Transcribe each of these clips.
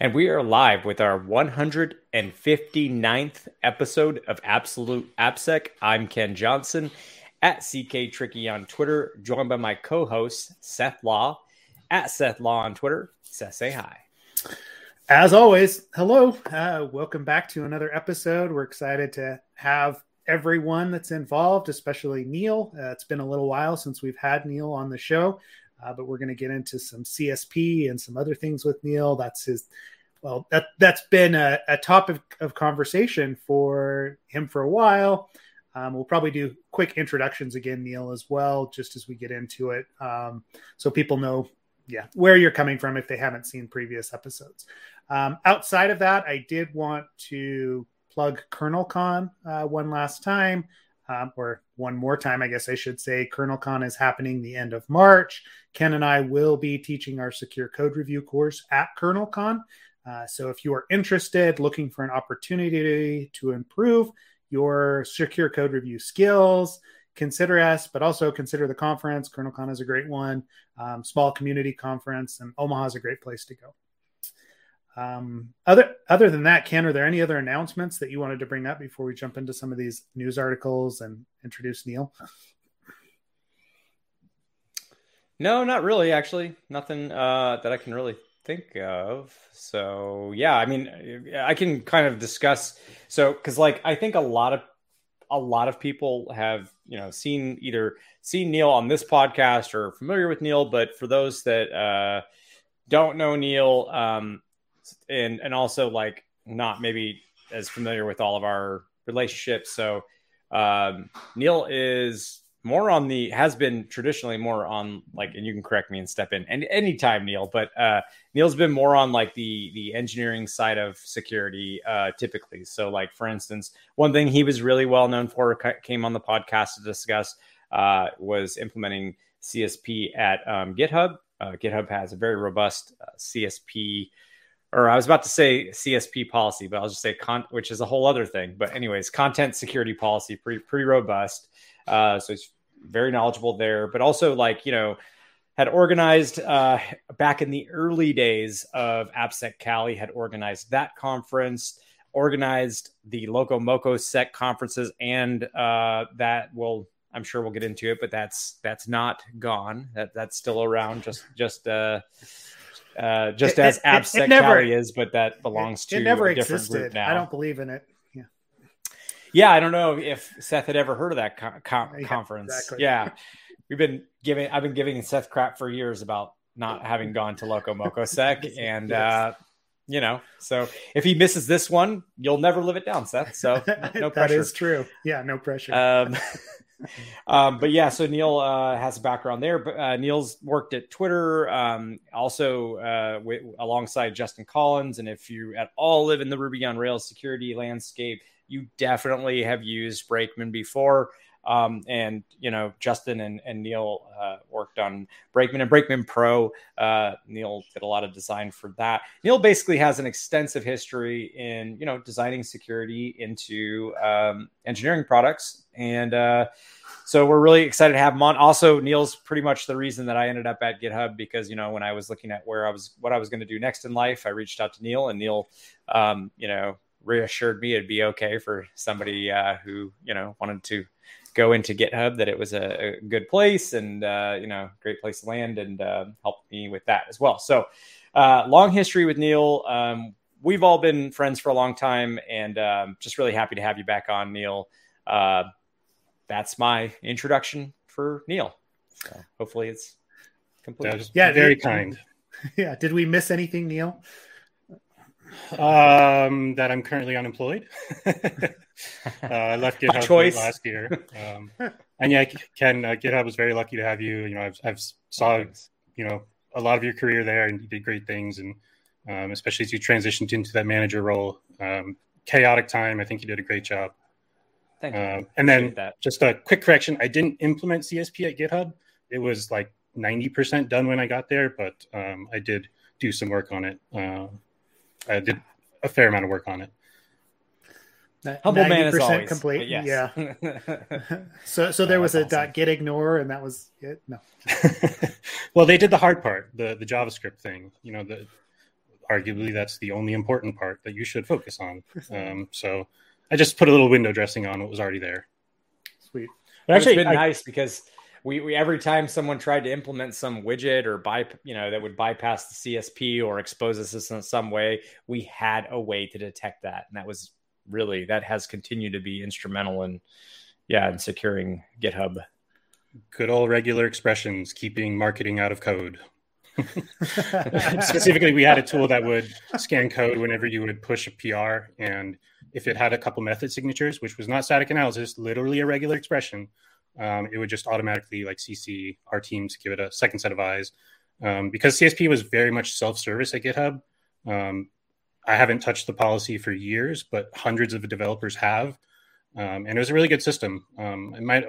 And we are live with our 159th episode of Absolute AppSec. I'm Ken Johnson at CK Tricky on Twitter, joined by my co host, Seth Law, at Seth Law on Twitter. Seth, say hi. As always, hello. Uh, welcome back to another episode. We're excited to have everyone that's involved, especially Neil. Uh, it's been a little while since we've had Neil on the show, uh, but we're going to get into some CSP and some other things with Neil. That's his well, that that's been a, a topic of conversation for him for a while. Um, we'll probably do quick introductions again, Neil, as well, just as we get into it, um, so people know, yeah, where you're coming from if they haven't seen previous episodes. Um, outside of that, I did want to plug KernelCon uh, one last time, um, or one more time, I guess I should say. KernelCon is happening the end of March. Ken and I will be teaching our secure code review course at KernelCon. Uh, so if you are interested, looking for an opportunity to improve your secure code review skills, consider us, but also consider the conference. KernelCon is a great one, um, small community conference, and Omaha is a great place to go. Um, other other than that, Ken, are there any other announcements that you wanted to bring up before we jump into some of these news articles and introduce Neil? No, not really. Actually, nothing uh, that I can really think of. So yeah, I mean, I can kind of discuss. So because like I think a lot of a lot of people have you know seen either seen Neil on this podcast or familiar with Neil, but for those that uh, don't know Neil, um, and and also like not maybe as familiar with all of our relationships, so um, Neil is more on the has been traditionally more on like and you can correct me and step in and anytime neil but uh neil's been more on like the the engineering side of security uh typically. So like for instance one thing he was really well known for came on the podcast to discuss uh was implementing csp at um, github. Uh, github has a very robust uh, csp or I was about to say CSP policy, but I'll just say con, which is a whole other thing. But anyways, content security policy, pretty pretty robust. Uh, so he's very knowledgeable there, but also like, you know, had organized uh, back in the early days of AppSec Cali, had organized that conference, organized the Loco Moco Sec conferences, and uh, that will I'm sure we'll get into it, but that's that's not gone. That that's still around, just just uh, uh, just it, as Cali is, but that belongs to it never a different existed. group now. I don't believe in it. Yeah, yeah, I don't know if Seth had ever heard of that co- co- yeah, conference. Exactly. Yeah, we've been giving. I've been giving Seth crap for years about not having gone to Loco Moco Sec, and yes. uh, you know, so if he misses this one, you'll never live it down, Seth. So no pressure. that is true. Yeah, no pressure. Um, um, but yeah, so Neil uh, has a background there. But uh, Neil's worked at Twitter, um, also uh, alongside Justin Collins. And if you at all live in the Ruby on Rails security landscape, you definitely have used Brakeman before. Um, and you know Justin and, and Neil uh, worked on Brakeman and Brakeman Pro. Uh, Neil did a lot of design for that. Neil basically has an extensive history in you know designing security into um, engineering products, and uh, so we're really excited to have him on. Also, Neil's pretty much the reason that I ended up at GitHub because you know when I was looking at where I was what I was going to do next in life, I reached out to Neil, and Neil, um, you know reassured me it'd be okay for somebody uh, who you know wanted to go into GitHub that it was a, a good place and uh, you know great place to land and uh, helped me with that as well. So uh, long history with Neil. Um, we've all been friends for a long time and um, just really happy to have you back on, Neil. Uh, that's my introduction for Neil. So hopefully it's complete. yeah, very kind. Yeah. Did we miss anything, Neil? Um, that I'm currently unemployed. uh, I left GitHub last year. Um, and yeah, Ken, uh, GitHub was very lucky to have you. You know, I've, I've saw you know a lot of your career there, and you did great things, and um, especially as you transitioned into that manager role. Um, chaotic time. I think you did a great job. Thank you. Um, and then just a quick correction: I didn't implement CSP at GitHub. It was like 90% done when I got there, but um, I did do some work on it. Uh, I did a fair amount of work on it. Humble man is always complete. Yes. Yeah. so so there was a awesome. get ignore, and that was it. No. well, they did the hard part, the the JavaScript thing. You know, the arguably that's the only important part that you should focus on. Um, so I just put a little window dressing on what was already there. Sweet. But actually, it's been I, nice because we, we every time someone tried to implement some widget or by you know that would bypass the CSP or expose us in some way, we had a way to detect that, and that was really that has continued to be instrumental in yeah in securing GitHub. Good old regular expressions, keeping marketing out of code. Specifically, we had a tool that would scan code whenever you would push a PR, and if it had a couple method signatures, which was not static analysis, literally a regular expression, um, it would just automatically like CC our team to give it a second set of eyes. Um, because CSP was very much self-service at GitHub. Um, I haven't touched the policy for years, but hundreds of developers have, um, and it was a really good system. Um, it might,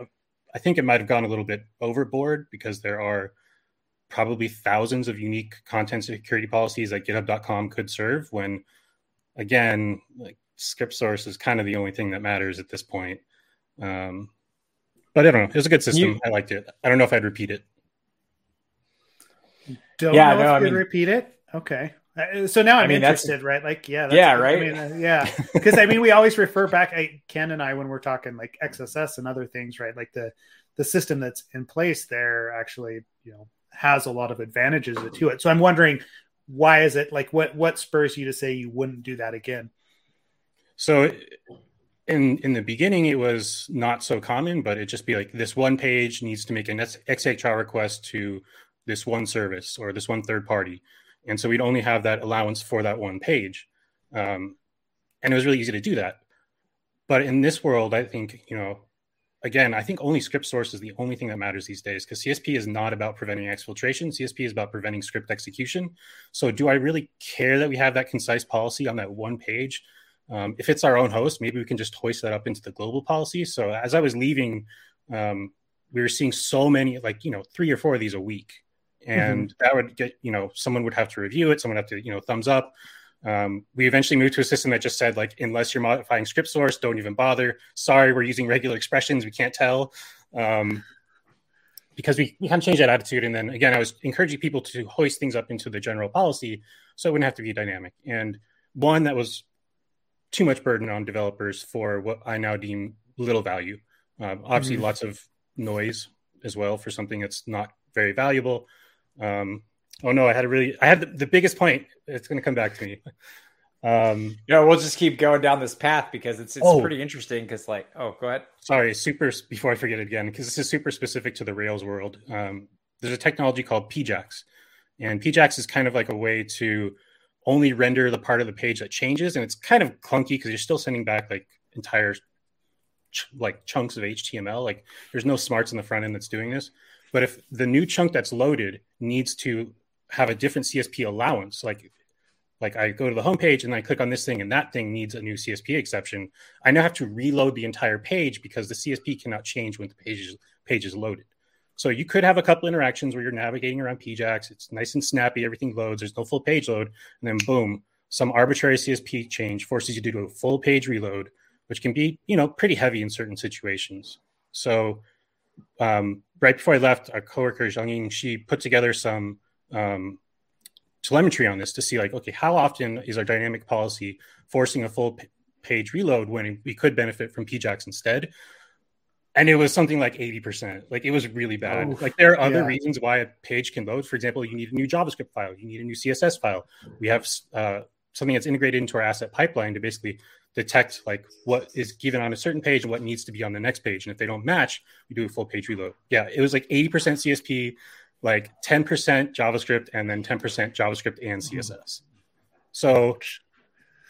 I think, it might have gone a little bit overboard because there are probably thousands of unique content security policies that GitHub.com could serve. When, again, like script source is kind of the only thing that matters at this point. Um, but I don't know. It was a good system. You, I liked it. I don't know if I'd repeat it. Don't yeah, know no, if I mean, repeat it. Okay. Uh, so now I'm I mean, interested, right? Like, yeah, yeah, right. I mean, uh, yeah, because I mean, we always refer back. I, Ken and I, when we're talking like XSS and other things, right? Like the the system that's in place there actually, you know, has a lot of advantages to it. So I'm wondering, why is it like what what spurs you to say you wouldn't do that again? So in in the beginning it was not so common but it just be like this one page needs to make an xhr request to this one service or this one third party. And so we'd only have that allowance for that one page. Um, and it was really easy to do that. But in this world i think you know again i think only script source is the only thing that matters these days because csp is not about preventing exfiltration. Csp is about preventing script execution. So do i really care that we have that concise policy on that one page um, if it's our own host, maybe we can just hoist that up into the global policy. So as I was leaving, um, we were seeing so many, like you know, three or four of these a week, and mm-hmm. that would get you know, someone would have to review it, someone would have to you know, thumbs up. Um, we eventually moved to a system that just said like, unless you're modifying script source, don't even bother. Sorry, we're using regular expressions, we can't tell. Um, because we, we kind of changed that attitude. And then again, I was encouraging people to hoist things up into the general policy so it wouldn't have to be dynamic. And one that was too much burden on developers for what I now deem little value. Um, obviously, mm-hmm. lots of noise as well for something that's not very valuable. Um, oh no, I had a really, I had the, the biggest point. It's going to come back to me. Um, yeah, we'll just keep going down this path because it's it's oh, pretty interesting. Because like, oh, go ahead. Sorry, super. Before I forget it again, because this is super specific to the Rails world. Um, there's a technology called PJAX, and PJAX is kind of like a way to only render the part of the page that changes and it's kind of clunky because you're still sending back like entire ch- like chunks of html like there's no smarts in the front end that's doing this. But if the new chunk that's loaded needs to have a different csp allowance like like i go to the homepage and i click on this thing and that thing needs a new csp exception i now have to reload the entire page because the csp cannot change when the page is, page is loaded so you could have a couple interactions where you're navigating around PJAX. It's nice and snappy. Everything loads. There's no full page load. And then boom, some arbitrary CSP change forces you to do a full page reload, which can be, you know, pretty heavy in certain situations. So um, right before I left, our coworker Zhang Ying, she put together some um, telemetry on this to see like, okay, how often is our dynamic policy forcing a full p- page reload when we could benefit from PJAX instead? And it was something like 80% like it was really bad. Oh, like there are other yeah. reasons why a page can load for example you need a new javascript file. You need a new css file. We have uh, something that's integrated into our asset pipeline to basically detect like what is given on a certain page and what needs to be on the next page. And if they don't match we do a full page reload. Yeah it was like 80% csp like 10% javascript and then 10% javascript and css so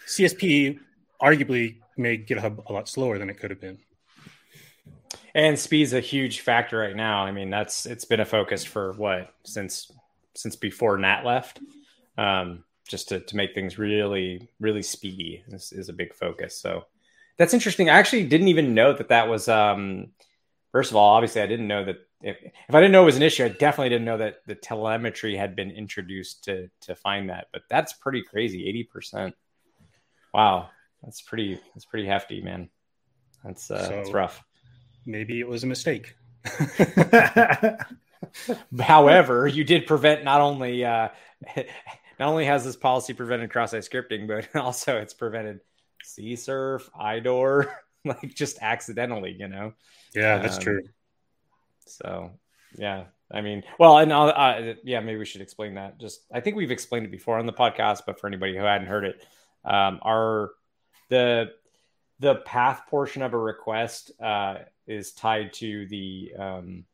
csp arguably made github a lot slower than it could have been and speed's a huge factor right now. I mean, that's it's been a focus for what since since before Nat left. Um, just to, to make things really really speedy is, is a big focus. So that's interesting. I actually didn't even know that that was. Um, first of all, obviously, I didn't know that if, if I didn't know it was an issue, I definitely didn't know that the telemetry had been introduced to to find that. But that's pretty crazy. Eighty percent. Wow, that's pretty. That's pretty hefty, man. That's uh, so, that's rough maybe it was a mistake. However, you did prevent not only uh, not only has this policy prevented cross-site scripting, but also it's prevented CSRF, IDOR, like just accidentally, you know. Yeah, that's um, true. So, yeah, I mean, well, and uh, yeah, maybe we should explain that. Just, I think we've explained it before on the podcast, but for anybody who hadn't heard it, um, our the the path portion of a request uh, is tied to the um,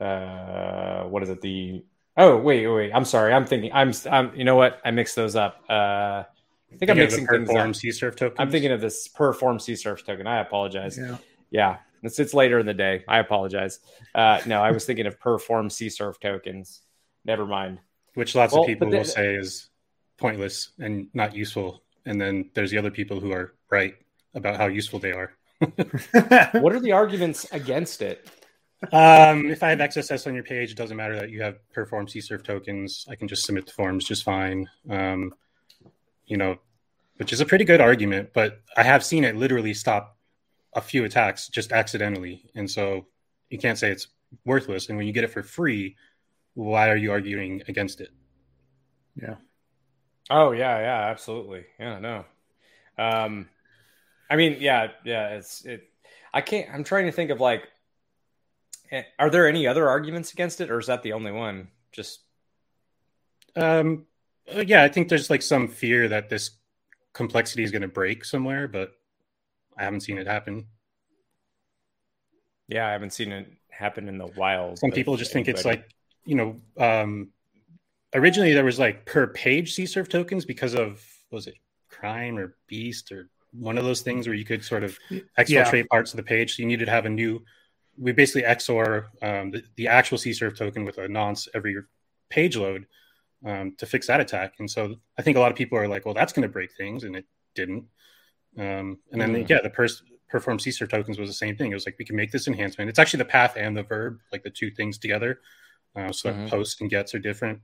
uh, what is it? The oh wait wait I'm sorry I'm thinking I'm I'm you know what I mixed those up. Uh, I think I'm mixing things up. CSRF tokens. I'm thinking of this per-form CSRF token. I apologize. Yeah. yeah. It's, it's later in the day. I apologize. Uh, no, I was thinking of per-form CSRF tokens. Never mind. Which lots well, of people will say is pointless and not useful. And then there's the other people who are right about how useful they are. What are the arguments against it? Um, if I have XSS on your page, it doesn't matter that you have per-form CSRF tokens. I can just submit the forms just fine. Um, you know, which is a pretty good argument, but I have seen it literally stop a few attacks just accidentally. And so you can't say it's worthless. And when you get it for free, why are you arguing against it? Yeah. Oh yeah, yeah, absolutely. Yeah, no. Um I mean, yeah, yeah, it's it I can't I'm trying to think of like eh, are there any other arguments against it or is that the only one? Just um uh, yeah, I think there's like some fear that this complexity is going to break somewhere, but I haven't seen it happen. Yeah, I haven't seen it happen in the wild. Some people just think it's like, you know, um, originally there was like per page CSRF tokens because of was it crime or beast or one of those things where you could sort of exfiltrate yeah. parts of the page. So you needed to have a new. We basically XOR um, the, the actual CSRF token with a nonce every page load um, to fix that attack. And so I think a lot of people are like, well, that's going to break things, and it didn't. Um, and then mm. yeah, the pers- per-form CSRF tokens was the same thing. It was like we can make this enhancement. It's actually the path and the verb, like the two things together. Uh, so mm-hmm. posts and gets are different.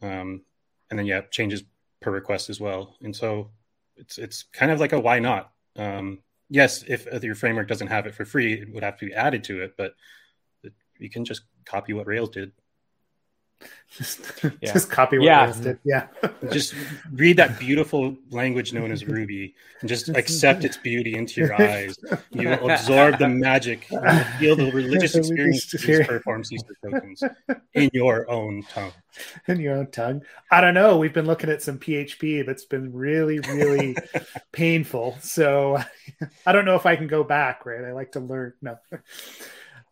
Um, and then yeah, changes per request as well. And so it's it's kind of like a why not. Um, yes, if, your framework doesn't have it for free, it would have to be added to it, but it, you can just copy what Rails did. Just, yeah. just copy what yeah. did. Yeah. just read that beautiful language known as Ruby and just accept its beauty into your eyes. You will absorb the magic, and feel the religious experience these per-form CSRF tokens in your own tongue. In your own tongue. I don't know. We've been looking at some PHP that's been really, really painful. So I don't know if I can go back, right? I like to learn. No.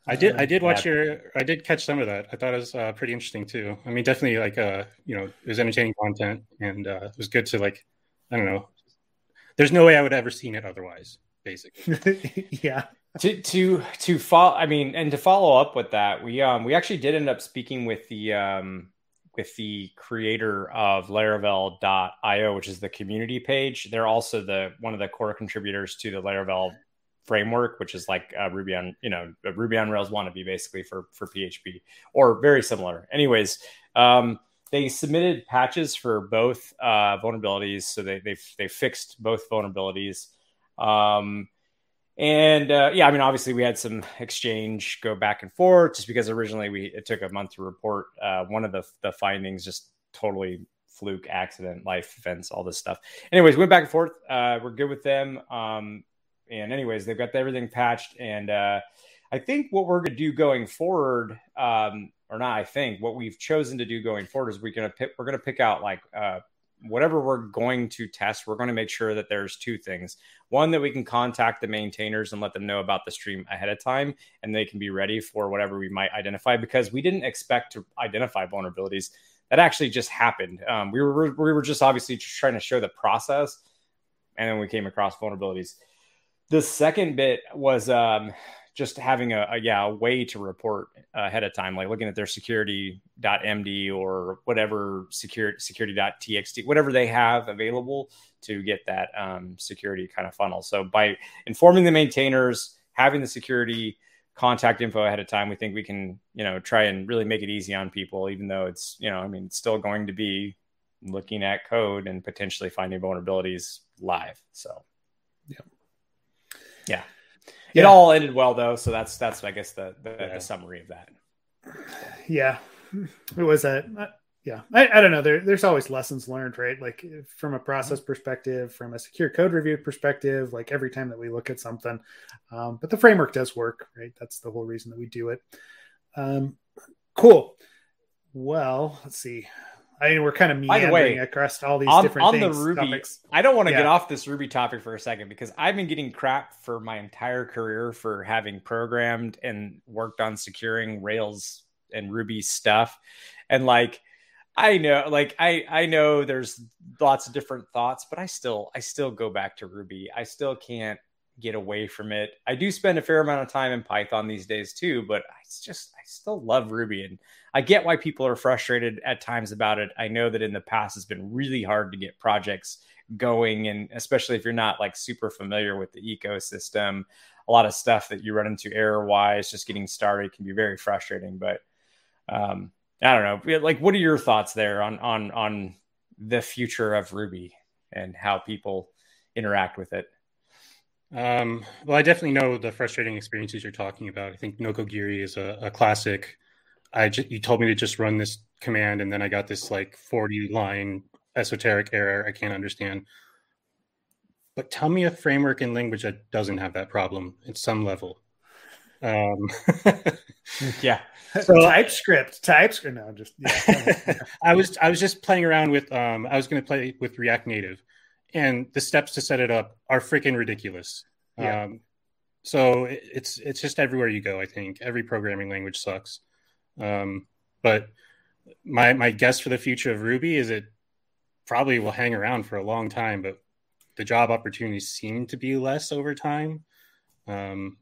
I did. I did watch your. I did catch some of that. I thought it was uh, pretty interesting too. I mean, definitely like uh, you know, it was entertaining content, and uh, it was good to like, I don't know. There's no way I would have ever seen it otherwise. Basically, yeah. To to to follow. I mean, and to follow up with that, we um we actually did end up speaking with the um with the creator of Laravel.io, which is the community page. They're also the one of the core contributors to the Laravel framework, which is like a Ruby on, you know, a Ruby on Rails wannabe basically for for PHP or very similar. Anyways, um, they submitted patches for both uh, vulnerabilities, so they they they fixed both vulnerabilities. Um, and uh, yeah, I mean, obviously we had some exchange go back and forth just because originally we it took a month to report uh, one of the the findings just totally fluke accident life events all this stuff anyways went back and forth uh, we're good with them um, and anyways, they've got everything patched, and uh, I think what we're going to do going forward, um, or not, I think what we've chosen to do going forward is we're going to pick, we're going to pick out like uh, whatever we're going to test. We're going to make sure that there's two things: one that we can contact the maintainers and let them know about the stream ahead of time, and they can be ready for whatever we might identify because we didn't expect to identify vulnerabilities. That actually just happened. Um, we were we were just obviously just trying to show the process, and then we came across vulnerabilities the second bit was um, just having a, a, yeah a way to report ahead of time, like looking at their security.md or whatever security security.txt, whatever they have available to get that um, security kind of funnel. So by informing the maintainers, having the security contact info ahead of time, we think we can you know try and really make it easy on people, even though it's you know I mean it's still going to be looking at code and potentially finding vulnerabilities live. So. Yeah. It all ended well though, so that's that's I guess the the, yeah. the summary of that. Yeah, it was a yeah, I, I don't know. There, there's always lessons learned, right? Like from a process mm-hmm. perspective, from a secure code review perspective, like every time that we look at something. Um, but the framework does work, right? That's the whole reason that we do it. Um, cool. Well, let's see. I mean, we're kind of meandering By the way, across all these on, different on things, the Ruby. Topics. I don't want to yeah. get off this Ruby topic for a second because I've been getting crap for my entire career for having programmed and worked on securing Rails and Ruby stuff, and like I know, like I I know there's lots of different thoughts, but I still I still go back to Ruby. I still can't get away from it. I do spend a fair amount of time in Python these days too, but I just I still love Ruby and I get why people are frustrated at times about it. I know that in the past it's been really hard to get projects going and especially if you're not like super familiar with the ecosystem, a lot of stuff that you run into error wise just getting started can be very frustrating, but um I don't know. Like, what are your thoughts there on on on the future of Ruby and how people interact with it? Um, well, I definitely know the frustrating experiences you're talking about. I think Nokogiri is a, a classic. I just, you told me to just run this command, and then I got this like 40 line esoteric error I can't understand. But tell me a framework and language that doesn't have that problem at some level. Um, yeah. So TypeScript, TypeScript. No, just yeah. I was I was just playing around with um I was going to play with React Native, and the steps to set it up are freaking ridiculous. Yeah. Um, so it's it's just everywhere you go. I think every programming language sucks. Um, but my my guess for the future of Ruby is it probably will hang around for a long time, but the job opportunities seem to be less over time. Um,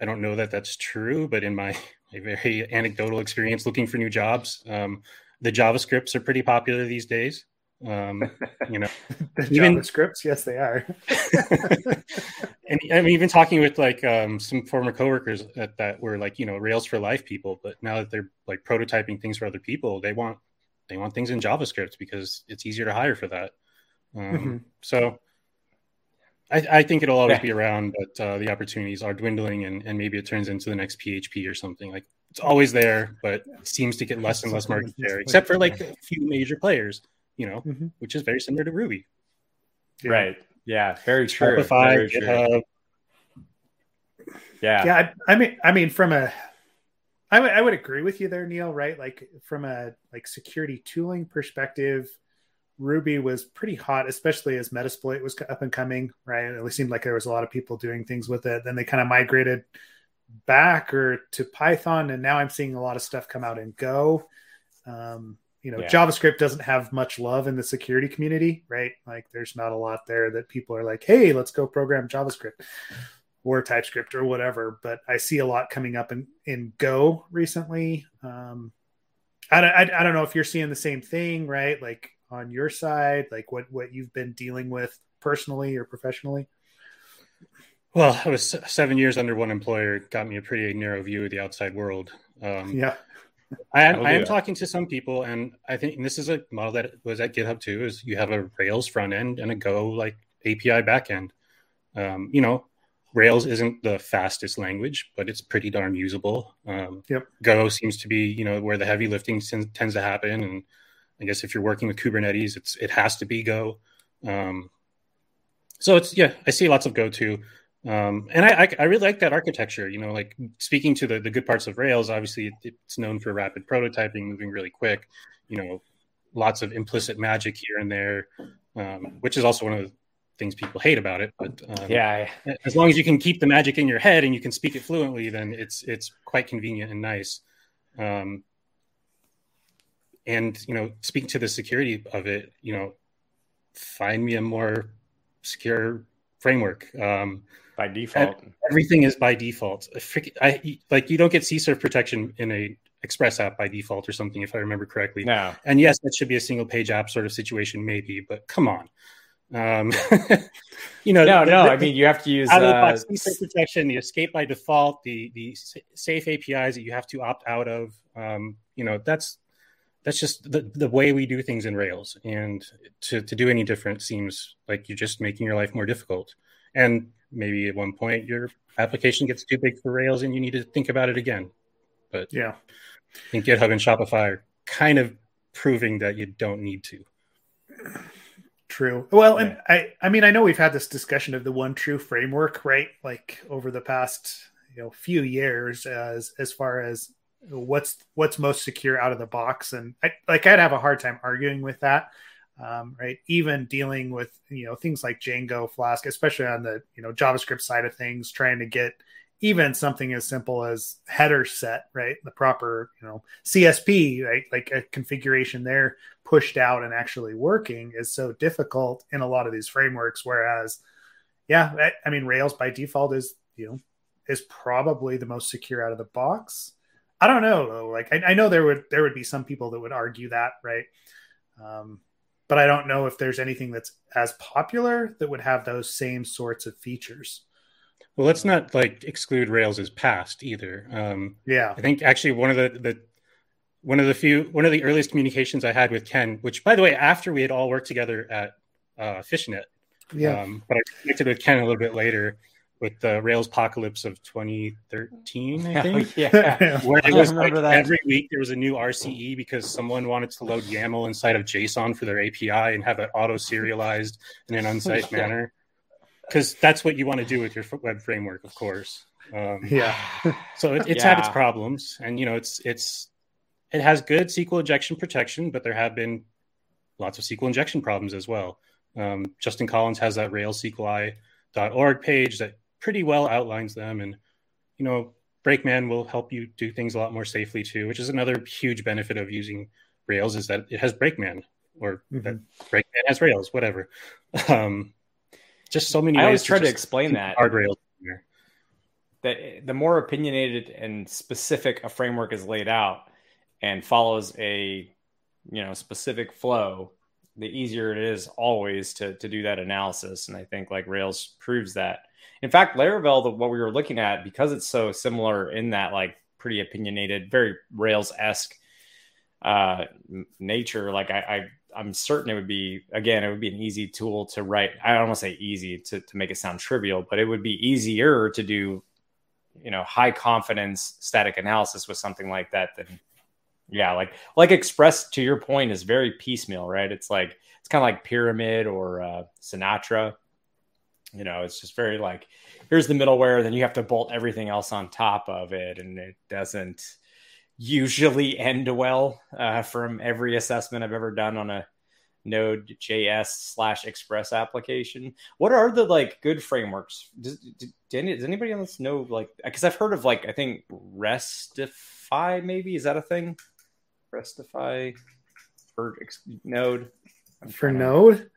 I don't know that that's true, but in my, my very anecdotal experience looking for new jobs, um, the JavaScripts are pretty popular these days. Um, you know, the even, JavaScripts, yes, they are. and I'm even talking with like um, some former coworkers that, that were like, you know, Rails for life people, but now that they're like prototyping things for other people, they want they want things in JavaScript because it's easier to hire for that. Um, mm-hmm. So I, I, think it'll always yeah. be around, but uh, the opportunities are dwindling, and, and maybe it turns into the next PHP or something. Like it's always there, but it seems to get less and less market share, except for like a few major players, you know, mm-hmm. which is very similar to Ruby. Yeah. Right. Yeah. Very true. Shopify, very GitHub. Yeah. Yeah. I, I, mean, I mean, from a, I would, I would agree with you there, Neil. Right? Like from a like security tooling perspective Ruby was pretty hot, especially as Metasploit was up and coming, right? It seemed like there was a lot of people doing things with it. Then they kind of migrated back or to Python, and now I'm seeing a lot of stuff come out in Go. Um, you know, yeah. JavaScript doesn't have much love in the security community, right? Like, there's not a lot there that people are like, "Hey, let's go program JavaScript." or TypeScript or whatever, but I see a lot coming up in, in Go recently. Um, I, I, I don't know if you're seeing the same thing, right? Like on your side, like what what you've been dealing with personally or professionally? Well, I was seven years under one employer. got me a pretty narrow view of the outside world. Um, yeah, I, I am talking to some people, and I think and this is a model that was at GitHub too. Is you have a Rails front end and a Go like API backend. Um, you know, Rails isn't the fastest language, but it's pretty darn usable. Um, yep. Go seems to be you know where the heavy lifting tends to happen, and I guess if you're working with Kubernetes, it's it has to be Go. Um, so it's yeah, I see lots of Go too, um, and I, I, I really like that architecture. You know, like speaking to the the good parts of Rails, obviously it's known for rapid prototyping, moving really quick. You know, lots of implicit magic here and there, um, which is also one of the things people hate about it. But um, yeah, as long as you can keep the magic in your head and you can speak it fluently, then it's it's quite convenient and nice. Um, and you know speaking to the security of it you know find me a more secure framework um, by default everything is by default I, like you don't get CSRF protection in a express app by default or something if i remember correctly no and yes that should be a single page app sort of situation maybe but come on um, you know, no, the, no. The, I mean, you have to use out of the box uh, protection, the escape by default, the the safe APIs that you have to opt out of. Um, you know, that's that's just the, the way we do things in Rails. And to, to do any different seems like you're just making your life more difficult. And maybe at one point your application gets too big for Rails and you need to think about it again. But yeah, I think GitHub and Shopify are kind of proving that you don't need to. True. Well, and I, I mean, I know we've had this discussion of the one true framework, right? Like over the past, you know, few years, as as far as what's what's most secure out of the box, and I, like I'd have a hard time arguing with that, um, right? Even dealing with you know things like Django, Flask, especially on the you know JavaScript side of things, trying to get even something as simple as header set, right? The proper, you know, CSP, right? Like a configuration there pushed out and actually working is so difficult in a lot of these frameworks. Whereas, yeah, I, mean, Rails by default is, you know, is probably the most secure out of the box. I don't know though. Like I, I know there would there would be some people that would argue that, right? Um, but I don't know if there's anything that's as popular that would have those same sorts of features. Well, let's not like exclude Rails as past either. Um, yeah, I think actually one of the, the one of the few one of the earliest communications I had with Ken, which by the way, after we had all worked together at uh, Fishnet, yeah, um, but I connected with Ken a little bit later with the Rails apocalypse of 2013, I think. yeah, where it was like that. every week there was a new RCE because someone wanted to load YAML inside of JSON for their API and have it auto serialized in an unsafe manner because that's what you want to do with your web framework, of course. Um, yeah. so it, it's yeah. had its problems, and you know, it's it's it has good SQL injection protection, but there have been lots of SQL injection problems as well. Um, Justin Collins has that railsqli.org page that pretty well outlines them, and you know, Brakeman will help you do things a lot more safely too, which is another huge benefit of using Rails is that it has Brakeman or mm-hmm. that Brakeman has Rails, whatever. Um, just so many. I always try to, to explain that guardrails. That the more opinionated and specific a framework is laid out and follows a you know specific flow, the easier it is always to to do that analysis. And I think like Rails proves that. In fact, Laravel, the, what we were looking at, because it's so similar in that like pretty opinionated, very Rails esque uh, nature, like I, I I'm certain it would be again, it would be an easy tool to write. I don't want to say easy to, to make it sound trivial, but it would be easier to do, you know, high confidence static analysis with something like that than yeah, like like Express to your point is very piecemeal, right? It's like it's kind of like Pyramid or uh, Sinatra. You know, it's just very like here's the middleware, then you have to bolt everything else on top of it, and it doesn't usually end well uh, from every assessment I've ever done on a Node JS slash Express application. What are the like good frameworks? Does, does, does anybody else know like because I've heard of like I think Restify maybe is that a thing? Restify for Node for Node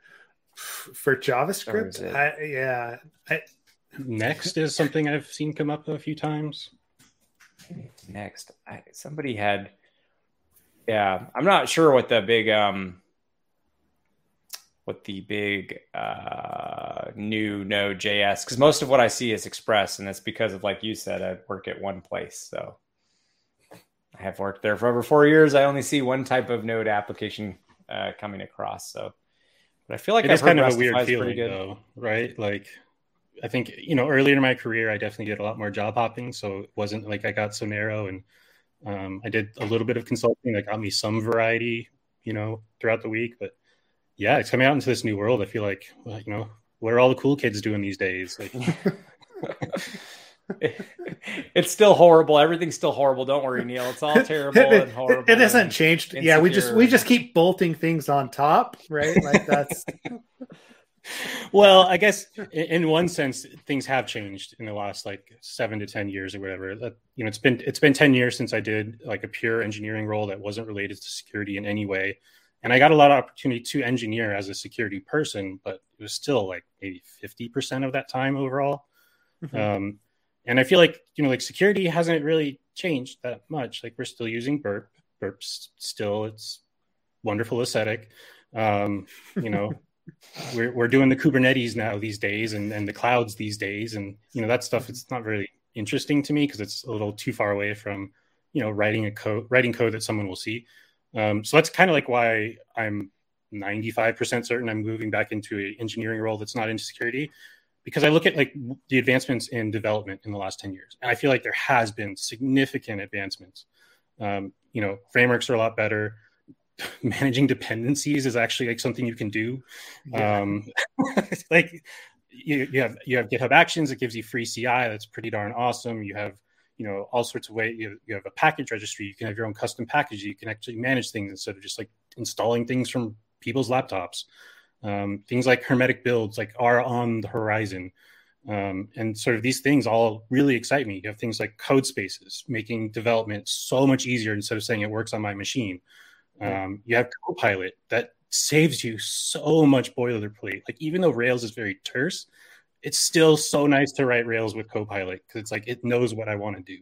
for JavaScript. I, yeah, I, Next is something I've seen come up a few times next? I, somebody had, yeah, I'm not sure what the big, um, what the big uh, new Node JS because most of what I see is Express, and that's because of like you said, I work at one place, so I have worked there for over four years. I only see one type of Node application uh, coming across, so. But I feel like it I've is kind of a weird feeling, though, right? Like I think you know earlier in my career, I definitely did a lot more job hopping, so it wasn't like I got so narrow. And um, I did a little bit of consulting that got me some variety, you know, throughout the week. But yeah, it's coming out into this new world. I feel like well, you know, what are all the cool kids doing these days? Like, it's still horrible. Everything's still horrible. Don't worry, Neil. It's all terrible it, and horrible. It, it hasn't changed. Yeah, we just we just keep bolting things on top, right? Like that's well, I guess in one sense, things have changed in the last like seven to ten years or whatever. That you know, it's been it's been ten years since I did like a pure engineering role that wasn't related to security in any way, and I got a lot of opportunity to engineer as a security person, but it was still like maybe fifty percent of that time overall. Mm-hmm. Um, and I feel like you know, like security hasn't really changed that much. Like we're still using Burp. Burp's still it's wonderful aesthetic. Um, you know. we're, we're doing the Kubernetes now these days and, and the clouds these days. And, you know, that stuff, it's not really interesting to me because it's a little too far away from, you know, writing a code, writing code that someone will see. Um, so that's kind of like why I'm 95% certain I'm moving back into an engineering role that's not into security because I look at like the advancements in development in the last 10 years. And I feel like there has been significant advancements. Um, you know, frameworks are a lot better managing dependencies is actually like something you can do. Yeah. Um, like you, you have you have GitHub Actions. It gives you free CI. That's pretty darn awesome. You have you know all sorts of ways. You have, you have a package registry. You can have your own custom package. You can actually manage things instead of just like installing things from people's laptops. Um, things like hermetic builds like are on the horizon. Um, and sort of these things all really excite me. You have things like Codespaces, making development so much easier instead of saying it works on my machine. Um, you have Copilot that saves you so much boilerplate. Like even though Rails is very terse, it's still so nice to write Rails with Copilot because it's like it knows what I want to do.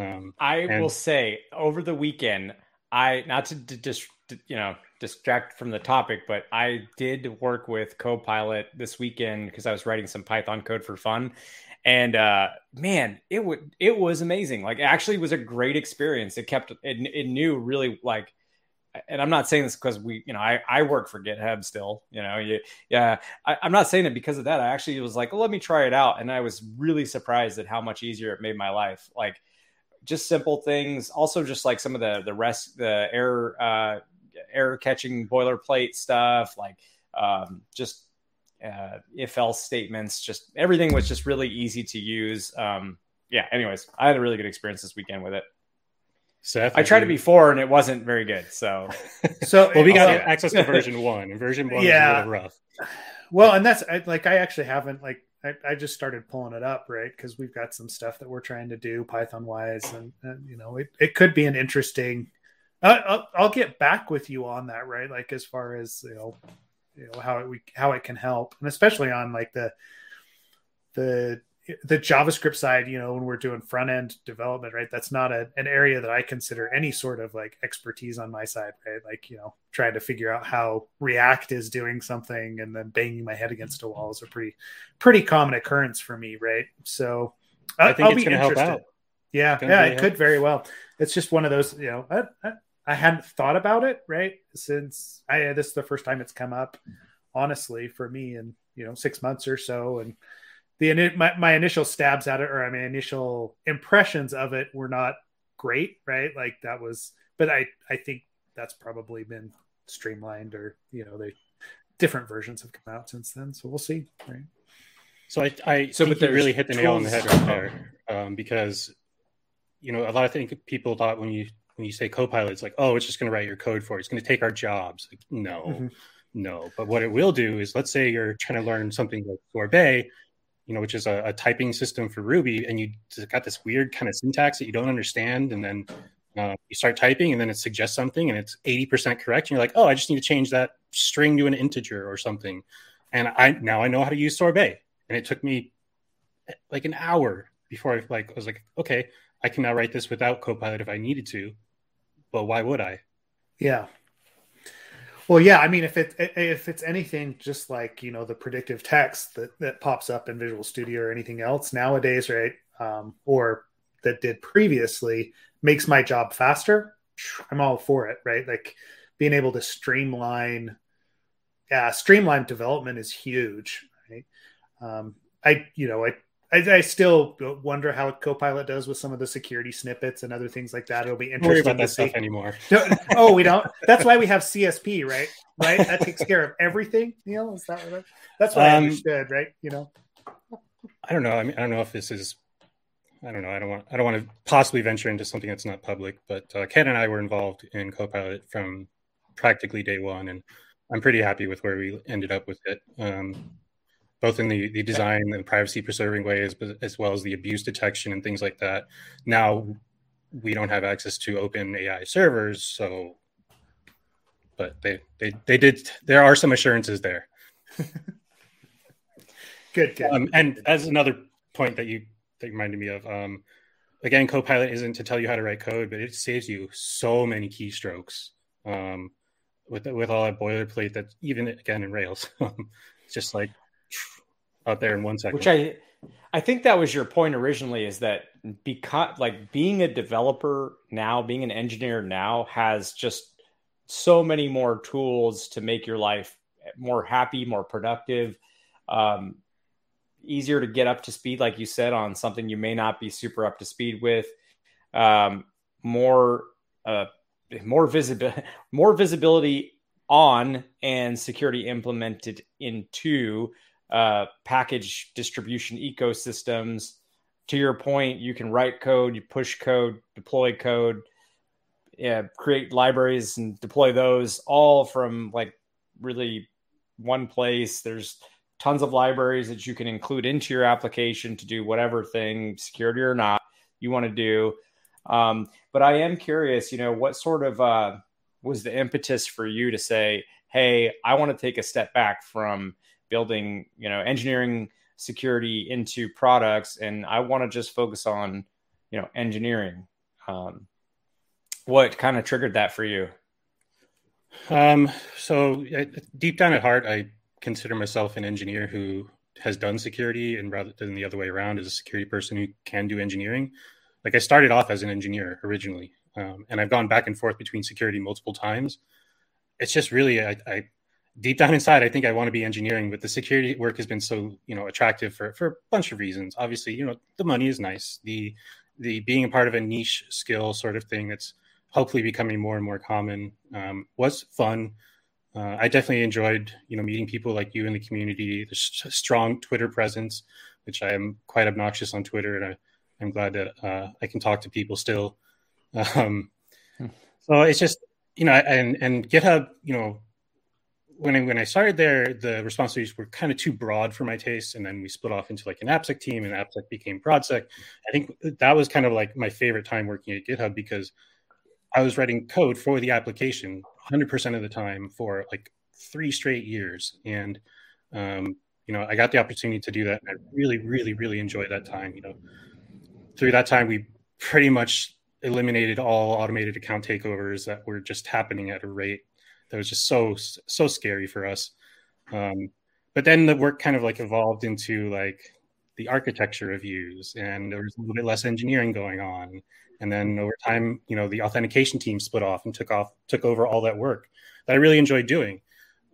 Um, I and- will say over the weekend, I not to just you know distract from the topic, but I did work with Copilot this weekend because I was writing some Python code for fun. And uh, man, it would it was amazing. Like, actually was a great experience. It kept it, it knew really like and I'm not saying this because we, you know, I, I work for GitHub still, you know, you, yeah, I, am not saying it because of that. I actually was like, well, let me try it out. And I was really surprised at how much easier it made my life. Like just simple things. Also just like some of the, the rest, the error, uh, error catching boilerplate stuff, like, um, just, uh, if else statements, just everything was just really easy to use. Um, yeah. Anyways, I had a really good experience this weekend with it. Seth, I tried it before and it wasn't very good. So, so well, we got uh, access to version one, and version one yeah. was a little rough. Well, and that's I, like I actually haven't like I, I just started pulling it up right because we've got some stuff that we're trying to do Python wise, and, and you know it, it could be an interesting. Uh, I'll, I'll get back with you on that, right? Like as far as you know, you know how it we how it can help, and especially on like the the the JavaScript side, you know, when we're doing front end development, right? That's not a, an area that I consider any sort of like expertise on my side, right? Like, you know, trying to figure out how React is doing something and then banging my head against a wall is a pretty, pretty common occurrence for me, right? So I, I think I'll it's going to help out. Yeah, yeah, it help. could very well. It's just one of those, you know, I, I, I hadn't thought about it, right? Since I this is the first time it's come up, honestly, for me in you know six months or so, and the my, my initial stabs at it or my initial impressions of it were not great right? Like that was but i i think that's probably been streamlined or you know they different versions have come out since then. So we'll see right? So i i so but they really hit the nail on the head right there um, because you know a lot of think people thought when you when you say copilot it's like oh it's just going to write your code for it. it's going to take our jobs. Like, no mm-hmm. no. But what it will do is let's say you're trying to learn something like sorbet you know, which is a, a, typing system for Ruby, and you got this weird kind of syntax that you don't understand, and then uh, you start typing, and then it suggests something, and it's eighty percent correct, and you're like, oh, I just need to change that string to an integer or something, and I now I know how to use sorbet, and it took me like an hour before I like I was like, okay, I can now write this without Copilot if I needed to, but why would I? Yeah, well, yeah, I mean, if it if it's anything just like you know the predictive text that that pops up in Visual Studio or anything else nowadays, right? Um, or that did previously makes my job faster. I'm all for it, right? Like being able to streamline, yeah, streamline development is huge, right? Um, I you know I I, I, still wonder how Copilot does with some of the security snippets and other things like that. It'll be interesting. Worry about that see. stuff anymore. No, oh, we don't. That's why we have CSP, right? Right. That takes care of everything. Neil, is that what? That's what um, I understood, right? You know. I don't know. I mean, I don't know if this is. I don't know. I don't want. I don't want to possibly venture into something that's not public. But uh, Ken and I were involved in Copilot from practically day one, and I'm pretty happy with where we ended up with it. Um, both in the, the design and privacy preserving ways, but as well as the abuse detection and things like that. Now we don't have access to OpenAI servers, so but they they they did there are some assurances there. good, good. Um, and as another point that you that reminded me of, um, again, Copilot isn't to tell you how to write code, but it saves you so many keystrokes. Um, with with all that boilerplate that even again in Rails, it's just like out there in one second. Which I I think that was your point originally is that because like being a developer now, being an engineer now has just so many more tools to make your life more happy, more productive, um, easier to get up to speed, like you said, on something you may not be super up to speed with, um, more uh, more visibility, more visibility on and security implemented into uh, package distribution ecosystems. To your point, you can write code, you push code, deploy code, yeah, create libraries and deploy those all from like really one place. There's tons of libraries that you can include into your application to do whatever thing, security or not, you want to do. Um, but I am curious, you know, what sort of uh, was the impetus for you to say, hey, I want to take a step back from building, you know, engineering security into products and I want to just focus on, you know, engineering. Um, what kind of triggered that for you? Um, so deep down at heart, I consider myself an engineer who has done security and rather than the other way around is a security person who can do engineering. Like I started off as an engineer originally, um, and I've gone back and forth between security multiple times. It's just really, I, I deep down inside, I think I want to be engineering, but the security work has been so you know attractive for for a bunch of reasons. Obviously, you know the money is nice. The the being a part of a niche skill sort of thing that's hopefully becoming more and more common um, was fun. Uh, I definitely enjoyed, you know, meeting people like you in the community. There's a strong Twitter presence, which I am quite obnoxious on Twitter, and I, am glad that uh, I can talk to people still. Um, hmm. so it's just, you know, and and GitHub, you know, when I, when I started there, the responsibilities were kind of too broad for my taste, and then we split off into like an AppSec team, and AppSec became ProdSec. I think that was kind of like my favorite time working at GitHub because I was writing code for the application 100% of the time for like three straight years. And, um, you know, I got the opportunity to do that. And I really, really, really enjoyed that time. You know, through that time, we pretty much eliminated all automated account takeovers that were just happening at a rate that was just so, so scary for us. Um, but then the work kind of like evolved into like the architecture of reviews and there was a little bit less engineering going on. And then over time you know the authentication team split off and took off took over all that work that i really enjoyed doing.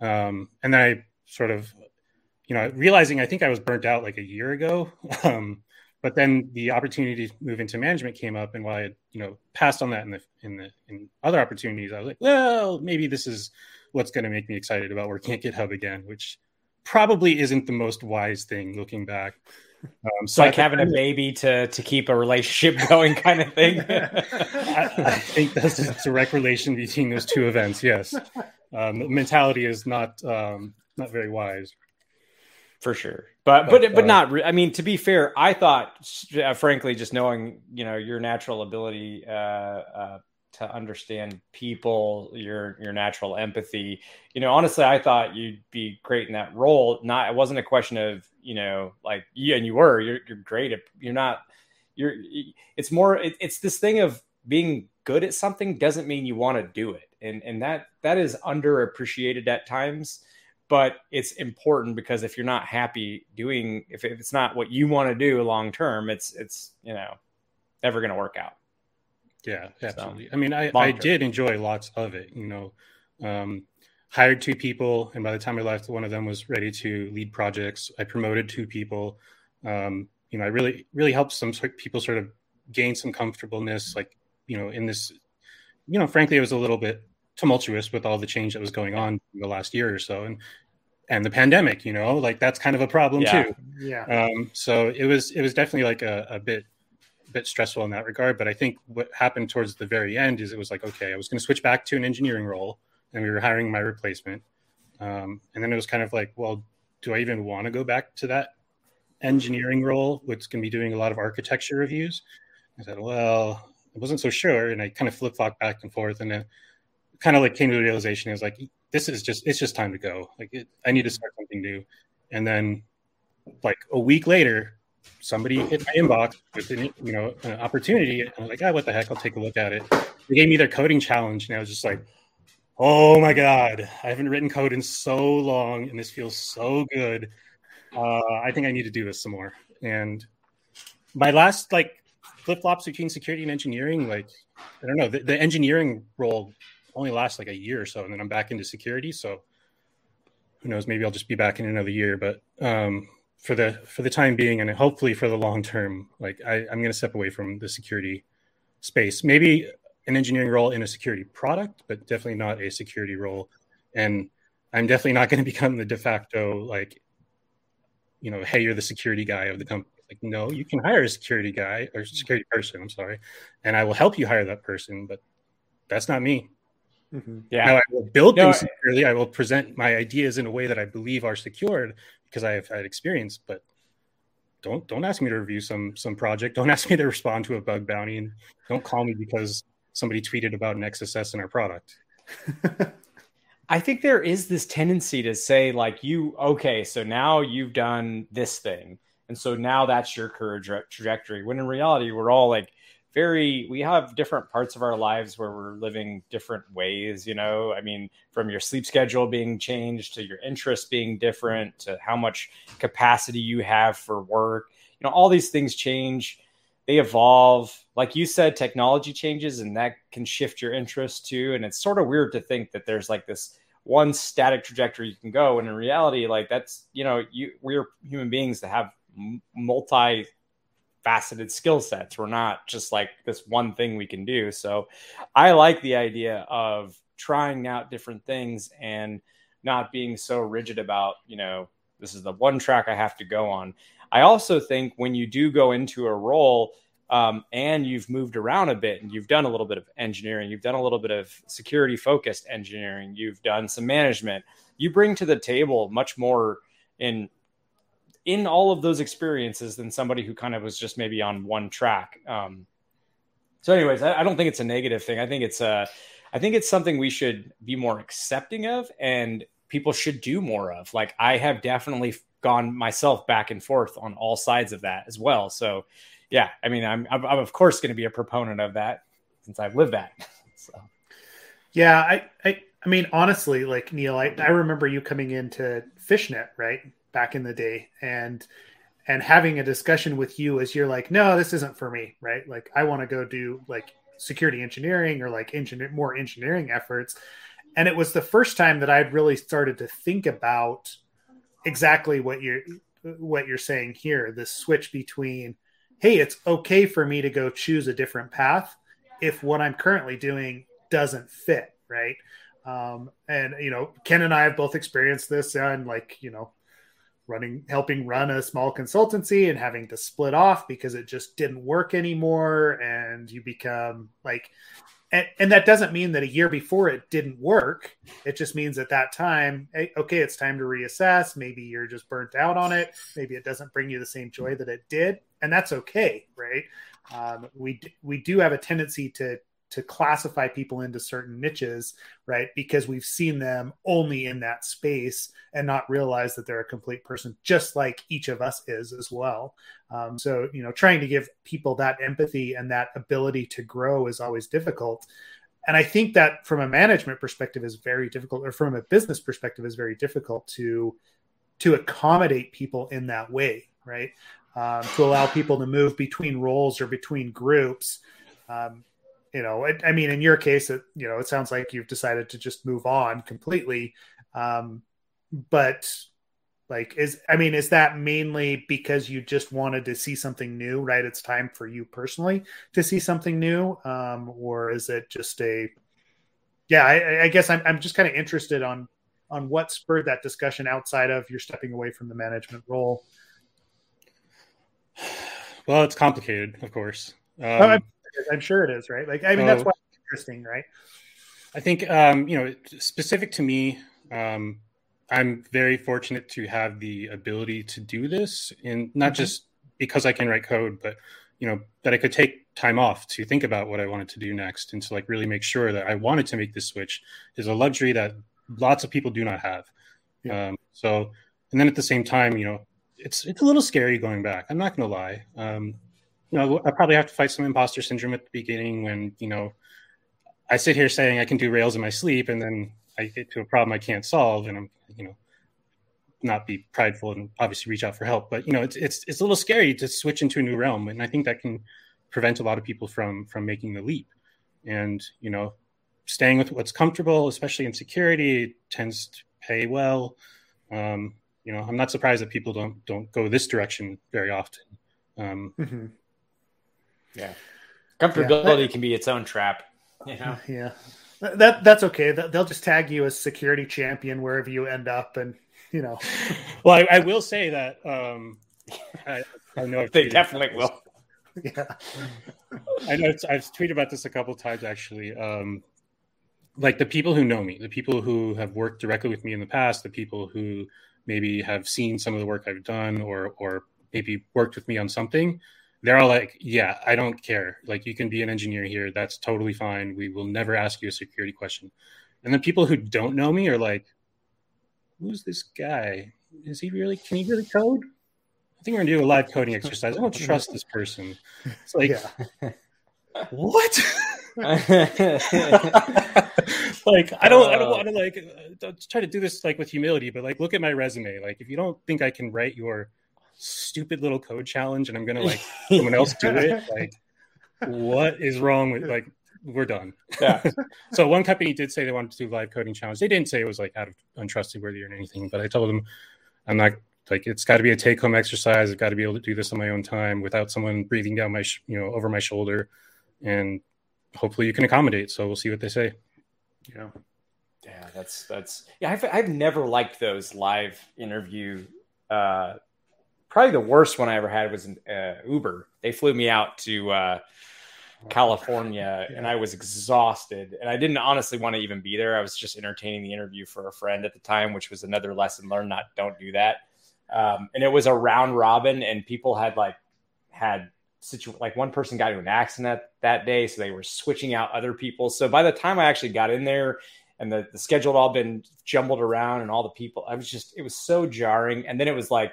Um, and then i sort of you know realizing i think i was burnt out like a year ago. Um, but then the opportunity to move into management came up and while i had you know passed on that in the in the in other opportunities i was like well maybe this is what's going to make me excited about working at github again which probably isn't the most wise thing looking back um, so like having a baby to to keep a relationship going, kind of thing. I, I, think that's a direct relation between those two events. Yes, um, mentality is not um, not very wise. For sure, but but but, but uh, not. Re- I mean, to be fair, I thought, uh, frankly, just knowing you know your natural ability uh, uh, to understand people, your your natural empathy. You know, honestly, I thought you'd be great in that role. Not it wasn't a question of you know like yeah, and you were. You're you're great. At, you're not. You're. It's more. It, it's this thing of being good at something doesn't mean you want to do it, and and that that is underappreciated at times. But it's important because if you're not happy doing, if, it's not what you want to do long term, it's it's you know never going to work out. Yeah, absolutely. So, I mean, I, I did enjoy lots of it. You know, um, hired two people, and by the time I left, one of them was ready to lead projects. I promoted two people. Um, you know, I really really helped some people sort of gain some comfortableness, like you know, in this. You know, frankly, it was a little bit tumultuous with all the change that was going on in the last year or so, and and the pandemic. You know, like that's kind of a problem yeah. too. Yeah. Um, so it was it was definitely like a, a bit bit stressful in that regard. But I think what happened towards the very end is it was like, okay, I was going to switch back to an engineering role, and we were hiring my replacement. Um, and then it was kind of like, well, do I even want to go back to that engineering role, which can be doing a lot of architecture reviews? I said, well, I wasn't so sure, and I kind of flip flopped back and forth, and then kind of like came to the realization is like, this is just it's just time to go. Like, it, I need to start something new. And then, like a week later, somebody hit my inbox with an, you know an opportunity. And I was like, ah, what the heck? I'll take a look at it. They gave me their coding challenge, and I was just like, oh my god, I haven't written code in so long, and this feels so good. Uh, I think I need to do this some more. And my last like flip flops between security and engineering, like I don't know, the, the engineering role only lasts like a year or so, and then I'm back into security. So who knows? Maybe I'll just be back in another year. But um, for the for the time being and hopefully for the long term like I, i'm going to step away from the security space maybe an engineering role in a security product, but definitely not a security role. And I'm definitely not going to become the de facto like, you know, hey, you're the security guy of the company. Like, no, you can hire a security guy or security person. I'm sorry, and I will help you hire that person, but that's not me. Mm-hmm. Yeah. Now I will build no, things securely. I will present my ideas in a way that I believe are secured because I have had experience. But don't don't ask me to review some some project. Don't ask me to respond to a bug bounty, and don't call me because somebody tweeted about an XSS in our product. I think there is this tendency to say like you okay, so now you've done this thing, and so now that's your career tra- trajectory. When in reality, we're all like very we have different parts of our lives where we're living different ways you know? I mean from your sleep schedule being changed to your interests being different to how much capacity you have for work you know all these things change. They evolve. Like you said technology changes and that can shift your interest too. And it's sort of weird to think that there's like this one static trajectory you can go. And in reality like that's you know you we're human beings that have multi faceted skill sets. We're not just like this one thing we can do. So I like the idea of trying out different things and not being so rigid about, you know, this is the one track I have to go on. I also think when you do go into a role um, and you've moved around a bit and you've done a little bit of engineering, you've done a little bit of security focused engineering, you've done some management, you bring to the table much more in in all of those experiences than somebody who kind of was just maybe on one track. Um, so, anyways, I, I, don't think it's a negative thing. I think it's a, I think it's something we should be more accepting of, and people should do more of. Like I have definitely gone myself back and forth on all sides of that as well. So, yeah, I mean, I'm, I'm, I'm of course going to be a proponent of that since I've lived that. so, yeah, I, I, I mean, honestly, like Neil, I, I remember you coming into Fishnet, right? Back in the day and and having a discussion with you as you're like no this isn't for me right? Like i want to go do like security engineering or like engineer more engineering efforts. And it was the first time that i'd really started to think about exactly what you're what you're saying here the switch between hey it's okay for me to go choose a different path if what i'm currently doing doesn't fit right? Um, and you know ken and i have both experienced this and like you know running helping run a small consultancy and having to split off because it just didn't work anymore. And you become like and, and that doesn't mean that a year before it didn't work. It just means at that time okay it's time to reassess. Maybe you're just burnt out on it. Maybe it doesn't bring you the same joy that it did. And that's okay right? Um, we we do have a tendency to to classify people into certain niches, right? Because we've seen them only in that space and not realize that they're a complete person, just like each of us is as well. Um, so, you know, trying to give people that empathy and that ability to grow is always difficult. And I think that from a management perspective is very difficult, or from a business perspective is very difficult to to accommodate people in that way, right? Um, to allow people to move between roles or between groups. Um, you know, I, I mean, in your case, it, you know, it sounds like you've decided to just move on completely. Um, but like, is, I mean, is that mainly because you just wanted to see something new, right? It's time for you personally to see something new. Um, or is it just a, yeah, I, I guess I'm, I'm just kind of interested on, on what spurred that discussion outside of you're stepping away from the management role. Well, it's complicated, of course. Um, I'm, sure it is, right? Like, I mean, that's why it's interesting, right? I think, um, you know, specific to me, um, I'm very fortunate to have the ability to do this, and not mm-hmm. just because I can write code, but you know that I could take time off to think about what I wanted to do next, and to like really make sure that I wanted to make this switch is a luxury that lots of people do not have. Yeah. Um, so, and then at the same time, you know, it's it's a little scary going back. I'm not going to lie. Um, you know, I probably have to fight some imposter syndrome at the beginning when, you know, I sit here saying I can do Rails in my sleep and then I get to a problem I can't solve and I'm, you know, not be prideful and obviously reach out for help. But, you know, it's, it's, it's a little scary to switch into a new realm. And I think that can prevent a lot of people from, from making the leap. And, you know, staying with what's comfortable, especially in security, tends to pay well. Um, you know, I'm not surprised that people don't, don't go this direction very often. Um, mm-hmm. Yeah. Comfortability yeah. can be its own trap. Yeah. Yeah. That that's okay. They'll just tag you as security champion wherever you end up, and you know. well, I, I will say that um, I, I know they definitely will. Yeah, I know. I've tweeted about this a couple times actually. Um, like the people who know me, the people who have worked directly with me in the past, the people who maybe have seen some of the work I've done, or or maybe worked with me on something they're all like, yeah, I don't care. Like, you can be an engineer here. That's totally fine. We will never ask you a security question. And then people who don't know me are like, who's this guy? Is he really, can he really code? I think we're going to do a live coding exercise. I don't trust this person. It's like, yeah. what? like I don't I don't want to like uh, try to do this like with humility, but like look at my resume. Like if you don't think I can write your stupid little code challenge and I'm gonna like someone else do it. Like, what is wrong with like we're done. Yeah. so one company did say they wanted to do live coding challenge. They didn't say it was like out of untrustworthy or anything, but I told them I'm not like it's got to be a take home exercise. I've got to be able to do this on my own time without someone breathing down my sh- you know over my shoulder, and hopefully you can accommodate. So we'll see what they say. Yeah. Yeah, that's that's yeah. I've I've never liked those live interview uh, probably the worst one I ever had was in uh, Uber. They flew me out to uh, California, yeah. and I was exhausted, and I didn't honestly want to even be there. I was just entertaining the interview for a friend at the time, which was another lesson learned. Not don't do that. Um, and it was a round robin, and people had like had situ- like one person got into an accident that day, so they were switching out other people. So by the time I actually got in there and the, the schedule had all been jumbled around and all the people, I was just it was so jarring. And then it was like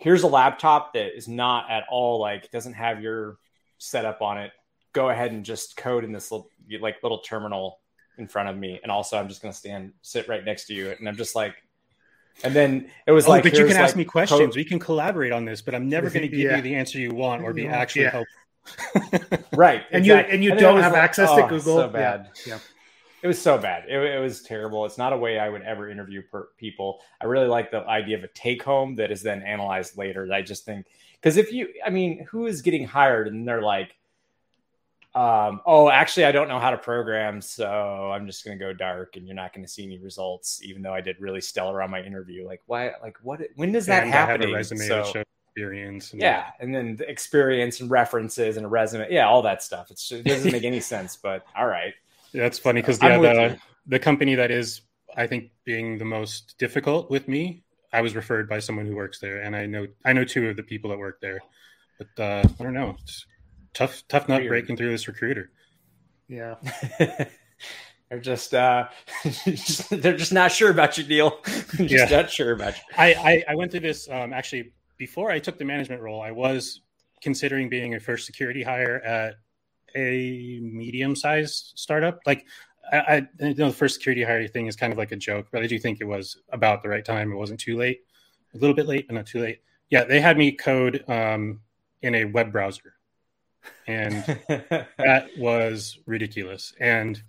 here's a laptop that is not at all like doesn't have your setup on it. Go ahead and just code in this little like little terminal in front of me, and also I'm just going to stand sit right next to you, and I'm just like. And then it was oh, like, but you can ask like me questions. Code. We can collaborate on this, but I'm never going to give yeah. you the answer you want or be mm-hmm. actually yeah. helpful. right, and you and you and don't have like, access oh, to Google. So bad. Yeah. yeah. It was so bad. It, it, was terrible. It's not a way I would ever interview per, people. I really like the idea of a take home that is then analyzed later. I just think because if you, I mean, who is getting hired and they're like, um, oh, actually, I don't know how to program, so I'm just going to go dark, and you're not going to see any results, even though I did really stellar on my interview. Like, why? Like, what? When does that happen? resume so, experience. And yeah, and then the experience and references and a resume. Yeah, all that stuff. It's, it doesn't make any sense, but all right. That's funny because yeah, the, the company that is, I think, being the most difficult with me, I was referred by someone who works there, and I know I know two of the people that work there. But uh, I don't know, it's tough tough nut Weird. breaking through this recruiter. Yeah. they're just uh they're just not sure about you deal just yeah. not sure about you I, I, I went through this um actually before i took the management role i was considering being a first security hire at a medium sized startup. Like I, I, know the first security hire thing is kind of like a joke, but I do think it was about the right time. It wasn't too late, a little bit late, but not too late. Yeah, they had me code um, in a web browser, and that was ridiculous. And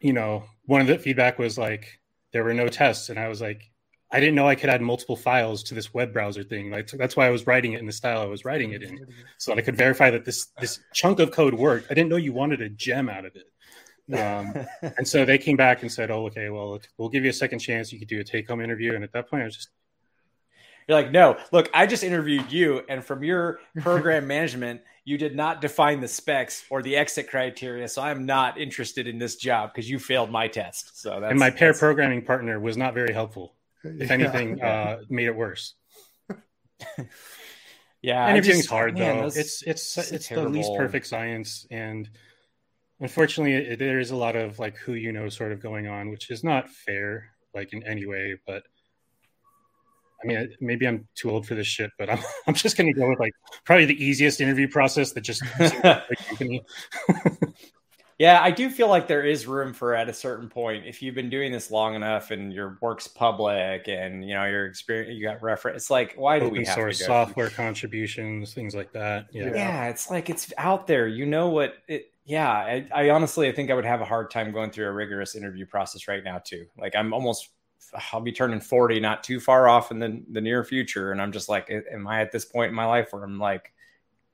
you know, one of the feedback was like there were no tests, and I was like, I didn't know I could add multiple files to this web browser thing. Like that's why I was writing it in the style I was writing it in, so that I could verify that this this chunk of code worked. I didn't know you wanted a gem out of it. Um, and so they came back and said, "Oh, okay, well, we'll give you a second chance. You could do a take-home interview." And at that point, I was just, "You're like, no, look, I just interviewed you, and from your program management, you did not define the specs or the exit criteria, so I'm not interested in this job because you failed my test." So that's and my pair programming partner was not very helpful if anything, uh, made it worse. yeah, interviewing's just, hard man, though. It's it's it's, it's the least perfect science, and unfortunately, it, there is a lot of like who you know sort of going on, which is not fair, like in any way. But I mean, maybe I'm too old for this shit, but I'm I'm just gonna go with like probably the easiest interview process that just company. Yeah, I do feel like there is room for at a certain point if you've been doing this long enough and your work's public and you know your experience, you got reference. It's like why Open do we have source software contributions, things like that? Yeah, yeah, it's like it's out there. You know what it? Yeah, I, I honestly I think I would have a hard time going through a rigorous interview process right now too. Like I'm almost I'll be turning 40 not too far off in the, the near future. And I'm just like, am I at this point in my life where I'm like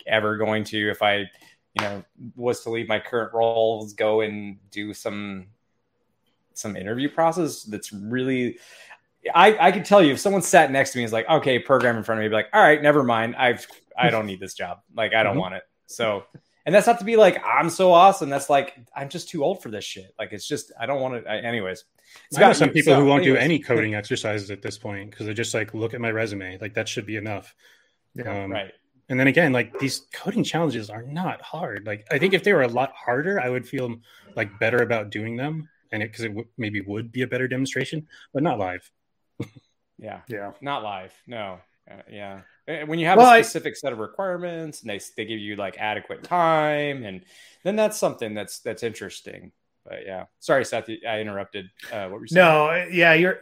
ever going to, if I you know, was to leave my current roles, go and do some some interview process that's really I, I can tell you if someone sat next to me is like, okay, program in front of me, be like, all right, never mind. I've I don't need this job. Like I don't mm-hmm. want it. So and that's not to be like I'm so awesome. That's like I'm just too old for this shit. Like it's just I don't want to. I, anyways, it's got some people so, who won't anyways. do any coding exercises at this point because they're just like, look at my resume. Like that should be enough. Yeah, um, right. And then again, like these coding challenges are not hard. Like I think if they were a lot harder, I would feel like better about doing them, and it because it w- maybe would be a better demonstration, but not live. yeah, yeah, not live. No, uh, yeah. When you have well, a specific I, set of requirements and they they give you like adequate time, and then that's something that's that's interesting. But yeah, sorry, Seth, I interrupted. Uh, what were you saying? No, yeah, you're,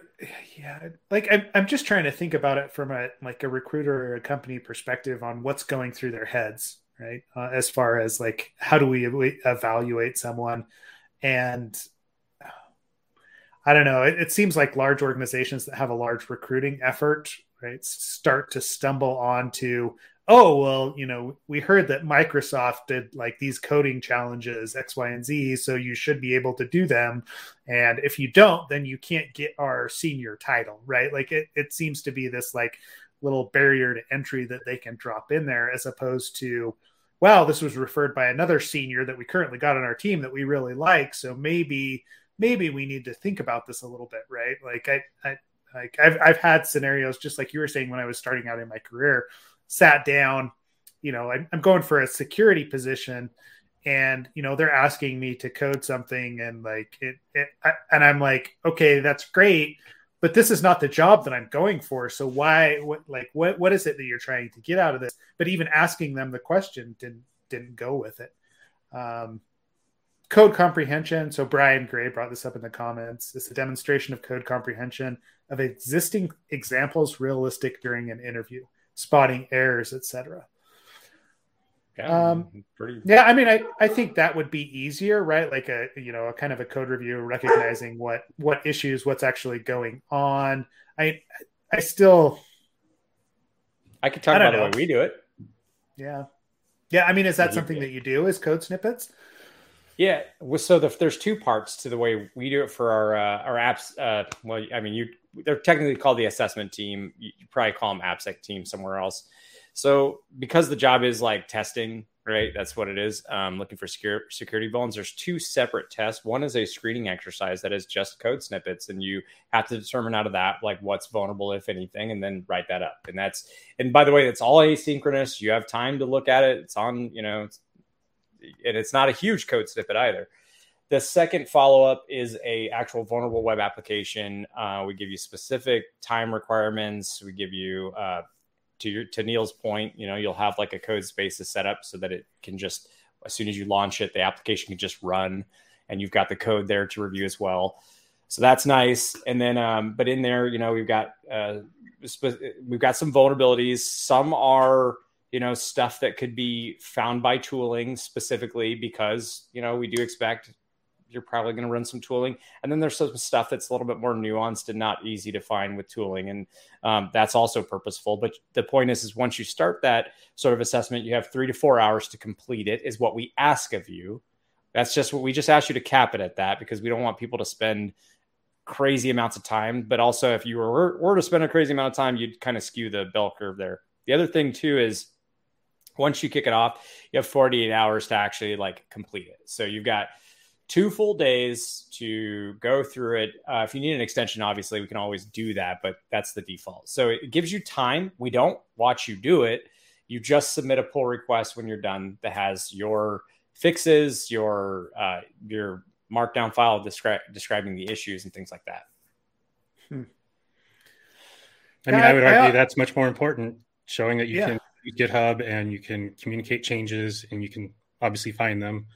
yeah, like I'm, I'm just trying to think about it from a like a recruiter or a company perspective on what's going through their heads, right? Uh, as far as like how do we evaluate someone, and I don't know. It, it seems like large organizations that have a large recruiting effort, right, start to stumble onto oh well you know we heard that microsoft did like these coding challenges x y and z so you should be able to do them. And if you don't then you can't get our senior title right? Like it, it seems to be this like little barrier to entry that they can drop in there as opposed to wow this was referred by another senior that we currently got on our team that we really like so maybe maybe we need to think about this a little bit right? Like i i like I've, I've had scenarios just like you were saying when i was starting out in my career sat down, you know, I'm, going for a security position and you know they're asking me to code something and like it, it I, and i'm like okay that's great but this is not the job that i'm going for. So why what like what what is it that you're trying to get out of this? But even asking them the question didn't didn't go with it. Um, code comprehension. So brian gray brought this up in the comments. It's a demonstration of code comprehension of existing examples realistic during an interview spotting errors, etc. Yeah, um, pretty. Yeah, I mean, I, I think that would be easier, right? Like a you know a kind of a code review, recognizing what what issues, what's actually going on. I I still. I could talk I about know. the way we do it. Yeah, yeah. I mean, is that something that you do? Is code snippets? Yeah. So the, there's two parts to the way we do it for our uh, our apps. Uh, well, I mean, you they're technically called the assessment team. You, probably call them AppSec team somewhere else. So because the job is like testing, right? That's what it is. Um, looking for secure, security vulns. There's two separate tests. One is a screening exercise that is just code snippets, and you have to determine out of that like what's vulnerable, if anything, and then write that up. And that's and by the way, it's all asynchronous. You have time to look at it. It's on, you know, and it's not a huge code snippet either. The second follow up is a actual vulnerable web application. Uh, we give you specific time requirements. We give you uh, to your to Neil's point. You know, you'll have like a Codespace set up so that it can just as soon as you launch it, the application can just run, and you've got the code there to review as well. So that's nice. And then, um, but in there, you know, we've got uh, we've got some vulnerabilities. Some are you know stuff that could be found by tooling specifically because you know we do expect you're probably going to run some tooling. And then there's some stuff that's a little bit more nuanced and not easy to find with tooling. And um, that's also purposeful. But the point is is once you start that sort of assessment you have three to four hours to complete it is what we ask of you. That's just what we just ask you to cap it at that because we don't want people to spend crazy amounts of time. But also if you were, were to spend a crazy amount of time you'd kind of skew the bell curve there. The other thing too is once you kick it off, you have 48 hours to actually like complete it. So you've got two full days to go through it. Uh, if you need an extension, obviously we can always do that, but that's the default. So it gives you time. We don't watch you do it. You just submit a pull request when you're done that has your fixes, your uh, your markdown file descri- describing the issues and things like that. Hmm. I mean, I would argue I, that's much more important, showing that you yeah. can GitHub and you can communicate changes and you can obviously find them.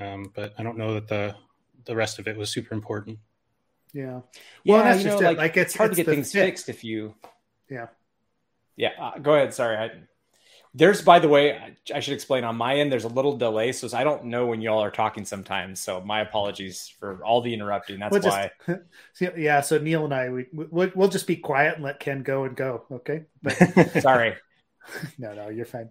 Um, but I don't know that the the rest of it was super important. Yeah. Well, yeah, that's just know, like, like, it's hard it's to get things fit. fixed if you. Yeah. Yeah. Uh, go ahead. Sorry. I, there's, by the way, I should explain on my end. There's a little delay, so I don't know when y'all are talking sometimes. So my apologies for all the interrupting. That's we'll why. Just, yeah. So Neil and I, we we'll, we'll just be quiet and let Ken go and go. Okay. But, sorry. no, no, you're fine.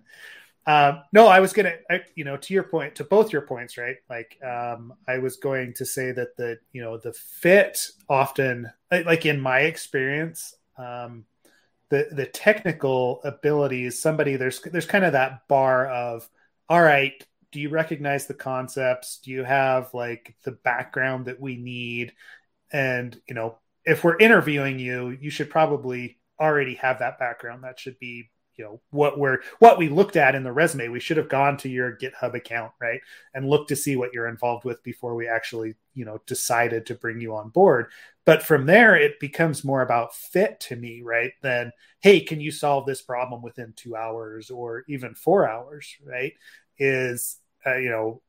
Um, no, I was gonna, I, you know, to your point, to both your points, right? Like, um, I was going to say that the, you know, the fit often, like in my experience, um, the the technical abilities, somebody there's there's kind of that bar of, all right, do you recognize the concepts? Do you have like the background that we need? And you know, if we're interviewing you, you should probably already have that background. That should be you know what we're what we looked at in the resume. We should have gone to your github account right? And looked to see what you're involved with before we actually you know decided to bring you on board. But from there it becomes more about fit to me right than hey can you solve this problem within two hours or even four hours right? Is uh, you know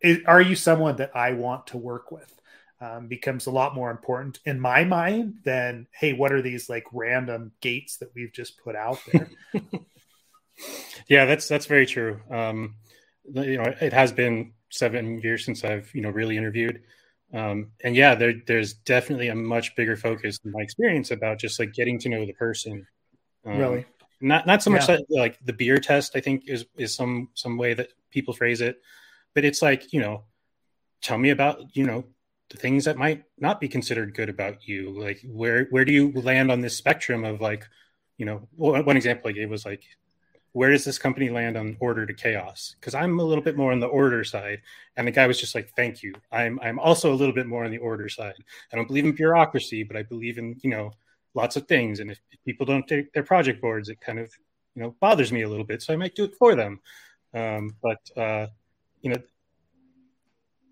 is, are you someone that i want to work with um, becomes a lot more important in my mind than hey what are these like random gates that we've just put out there? Yeah that's that's very true. Um, you know it has been seven years since i've you know really interviewed. Um, and yeah there, there's definitely a much bigger focus in my experience about just like getting to know the person. Um, really? Not not so much yeah. that, like the beer test i think is is some some way that people phrase it but it's like you know tell me about you know the things that might not be considered good about you like where where do you land on this spectrum of like you know one example i gave was like where does this company land on order to chaos? Because i'm a little bit more on the order side and the guy was just like thank you. I'm i'm also a little bit more on the order side. I don't believe in bureaucracy but i believe in you know lots of things and if, if people don't take their project boards it kind of you know bothers me a little bit so i might do it for them. Um, but uh, you know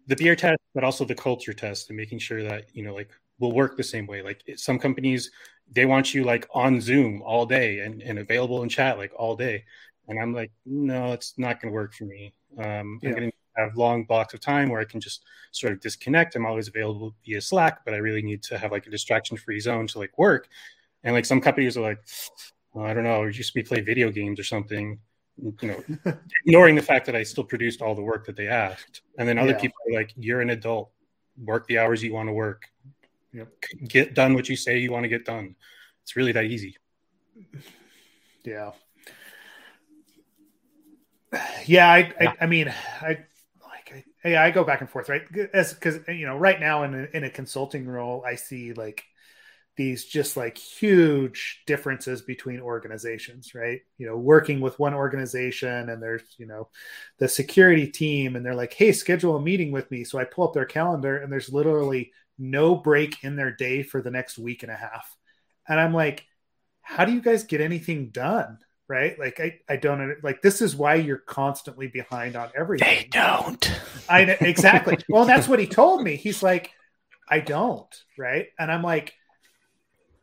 the beer test, but also the culture test and making sure that, you know, like will work the same way. Like some companies, they want you like on Zoom all day and, and available in chat like all day. And I'm like, no, it's not going to work for me. Um, yeah. I'm going to have long blocks of time where I can just sort of disconnect. I'm always available via Slack, but I really need to have like a distraction free zone to like work. And like some companies are like, well, I don't know, it used to be play video games or something you know, ignoring the fact that I still produced all the work that they asked. And then other yeah. people are like, you're an adult, work the hours you want to work, yep. get done what you say you want to get done. It's really that easy. Yeah. Yeah. I. I, I mean, I, like, I, I go back and forth, right? As, cause you know, right now in a, in a consulting role, I see like, these just like huge differences between organizations right? You know working with one organization and there's you know the security team and they're like hey schedule a meeting with me. So i pull up their calendar and there's literally no break in their day for the next week and a half. And i'm like how do you guys get anything done? Right? Like i, I don't like this is why you're constantly behind on everything. They don't. I exactly. Well that's what he told me. He's like i don't. Right? And i'm like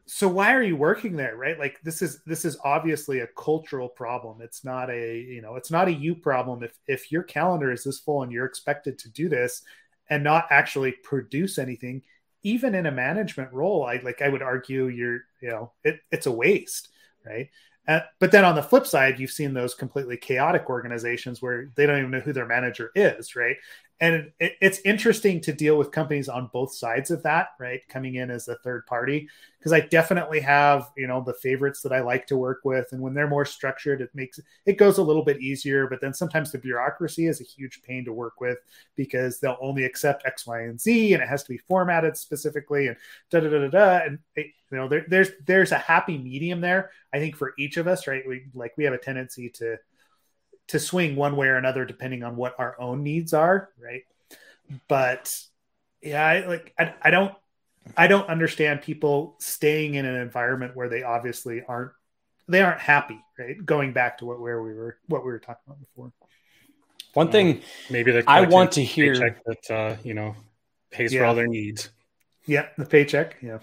so why are you working there right? Like this is this is obviously a cultural problem. It's not a you know it's not a you problem if if your calendar is this full and you're expected to do this and not actually produce anything even in a management role i like i would argue you're you know it, it's a waste right? Uh, but then on the flip side you've seen those completely chaotic organizations where they don't even know who their manager is right and it, it's interesting to deal with companies on both sides of that right? Coming in as a third party. Because i definitely have you know the favorites that i like to work with. And when they're more structured it makes it goes a little bit easier. But then sometimes the bureaucracy is a huge pain to work with because they'll only accept x y and z and it has to be formatted specifically and da da da da, da. and it, you know there, there's there's a happy medium there i think for each of us right? We like we have a tendency to to swing one way or another depending on what our own needs are, right? But yeah, I, like I, I don't I don't understand people staying in an environment where they obviously aren't they aren't happy, right? Going back to what where we were what we were talking about before. One thing maybe I want to hear that uh, you know pays yeah. for all their needs. Yeah, the paycheck. Yeah.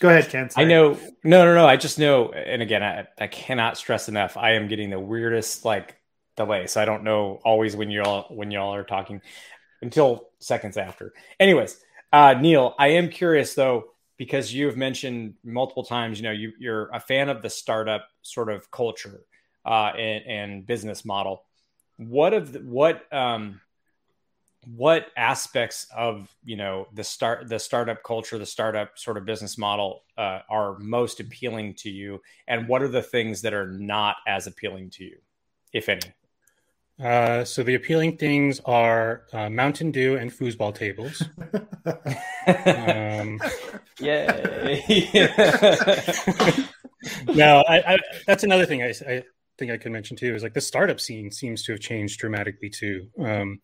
Go ahead, Ken. Sorry. I know. No, no, no. I just know. And again, I, I cannot stress enough. I am getting the weirdest like delay, so I don't know always when y'all when y'all are talking until seconds after. Anyways, uh, Neil, I am curious though because you have mentioned multiple times, you know, you, you're a fan of the startup sort of culture uh, and, and business model. What of the, what um, what aspects of you know the start the startup culture, the startup sort of business model uh, are most appealing to you, and what are the things that are not as appealing to you, if any? Uh, so the appealing things are uh, Mountain Dew and foosball tables. um, Yay! no, I, I, that's another thing I, I, think I could mention too is like the startup scene seems to have changed dramatically too. Um,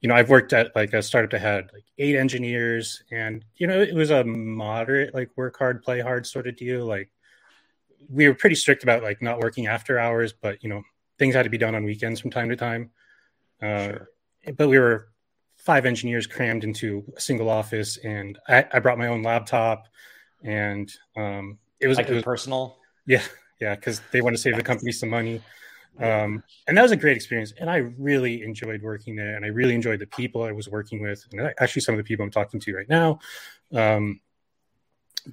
you know, I've worked at like a startup that had like eight engineers, and you know, it was a moderate like work hard, play hard sort of deal. Like we were pretty strict about like not working after hours, but you know, things had to be done on weekends from time to time. Uh, sure. But we were five engineers crammed into a single office, and I, I brought my own laptop, and um, it was like it was, personal. Yeah, yeah, because they want to save the company some money. Um, and that was a great experience, and I really enjoyed working there, and I really enjoyed the people I was working with, and actually some of the people I'm talking to right now. Um,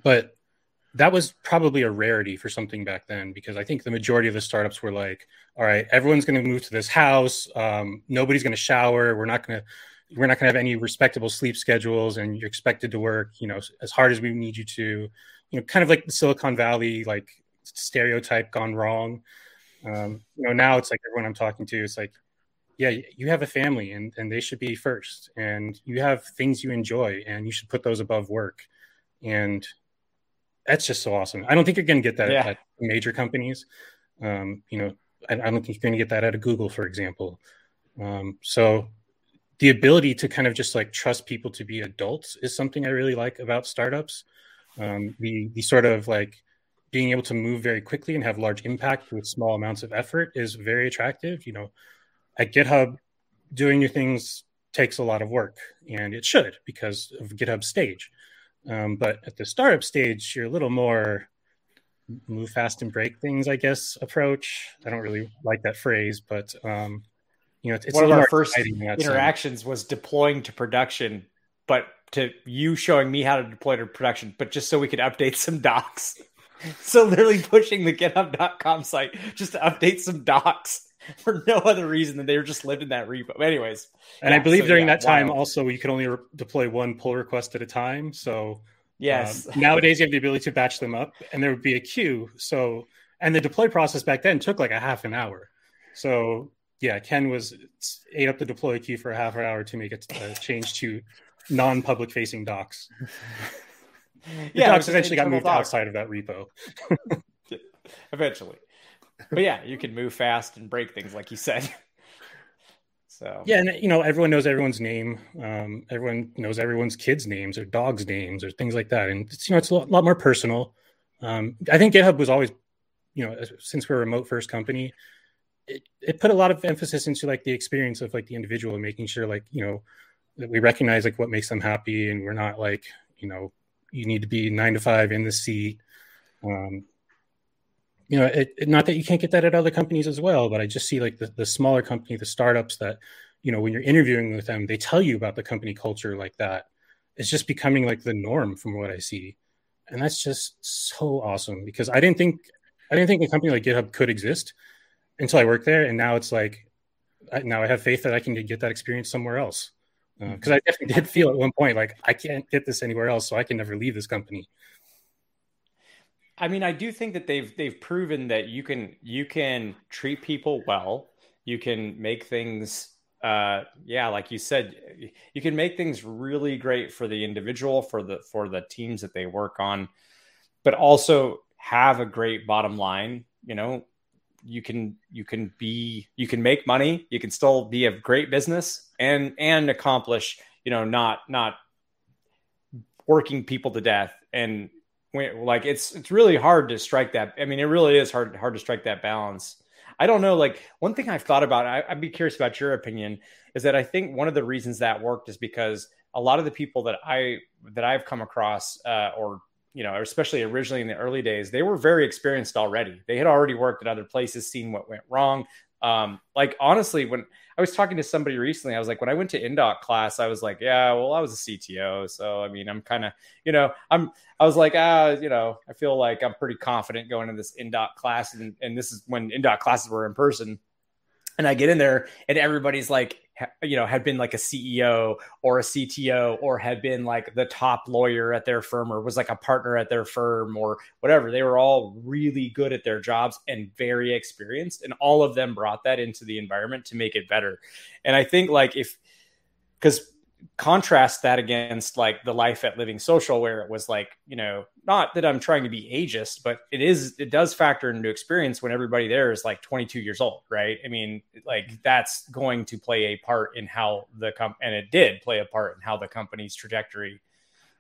but that was probably a rarity for something back then because I think the majority of the startups were like, all right, everyone's going to move to this house. Um, nobody's going to shower. We're not going to we're not going to have any respectable sleep schedules, and you're expected to work, you know, as hard as we need you to. You know, kind of like the Silicon Valley like stereotype gone wrong. Um, you know, now it's like everyone I'm talking to, it's like, yeah, you have a family, and and they should be first, and you have things you enjoy, and you should put those above work, and that's just so awesome. I don't think you're going to get that yeah. at major companies. Um, you know, I, I, don't think you're going to get that out of Google, for example. Um, so the ability to kind of just like trust people to be adults is something I really like about startups. Um, the the sort of like being able to move very quickly and have large impact with small amounts of effort is very attractive. You know, at GitHub, doing new things takes a lot of work, and it should because of GitHub stage. Um, but at the startup stage, you're a little more move fast and break things, I guess, approach. I don't really like that phrase, but um, you know, it's, it's one of our first interactions was deploying to production, but to you showing me how to deploy to production, but just so we could update some docs. so literally pushing the GitHub.com site just to update some docs for no other reason than they were just lived in that repo. Anyways, and yeah, I believe so, during yeah, that time wild. also you could only re- deploy one pull request at a time. So yes, um, nowadays you have the ability to batch them up, and there would be a queue. So and the deploy process back then took like a half an hour. So yeah, Ken was ate up the deploy queue for a half an hour to make it uh, change to non-public facing docs. The yeah, docs eventually got moved outside of that repo. eventually but yeah, you can move fast and break things, like you said. So yeah, and you know everyone knows everyone's name. Um, everyone knows everyone's kids' names or dogs' names or things like that, and it's you know it's a lot, lot more personal. Um, I think GitHub was always, you know, since we're a remote first company, it, it put a lot of emphasis into like the experience of like the individual and making sure like you know that we recognize like what makes them happy and we're not like you know you need to be nine to five in the seat. Um, you know, it, it, not that you can't get that at other companies as well, but I just see like the, the smaller company, the startups that, you know, when you're interviewing with them, they tell you about the company culture like that. It's just becoming like the norm from what I see. And that's just so awesome because I didn't think, I didn't think a company like GitHub could exist until I worked there. And now it's like, I, now I have faith that I can get that experience somewhere else. Because uh, I definitely did feel at one point like I can't get this anywhere else, so I can never leave this company. I mean, I do think that they've they've proven that you can you can treat people well. You can make things uh yeah, like you said, you can make things really great for the individual, for the for the teams that they work on, but also have a great bottom line, you know, you can you can be you can make money, you can still be a great business and and accomplish, you know, not not working people to death and like it's it's really hard to strike that. I mean, it really is hard hard to strike that balance. I don't know. Like one thing I've thought about, I, would be curious about your opinion, is that I think one of the reasons that worked is because a lot of the people that I that I've come across, uh, or you know, especially originally in the early days, they were very experienced already. They had already worked at other places, seen what went wrong. Um, like honestly, when I was talking to somebody recently. I was like, when I went to Indoc class, I was like, yeah, well, I was a CTO, so I mean, I'm kind of, you know, I'm, I was like, ah, you know, I feel like I'm pretty confident going to this Indoc class, and and this is when Indoc classes were in person, and I get in there, and everybody's like you know had been like a CEO or a CTO or had been like the top lawyer at their firm or was like a partner at their firm or whatever. They were all really good at their jobs and very experienced and all of them brought that into the environment to make it better. And i think like if because contrast that against like the life at LivingSocial where it was like you know not that i'm trying to be ageist but it is it does factor into experience when everybody there is like 22 years old right? I mean like that's going to play a part in how the comp and it did play a part in how the company's trajectory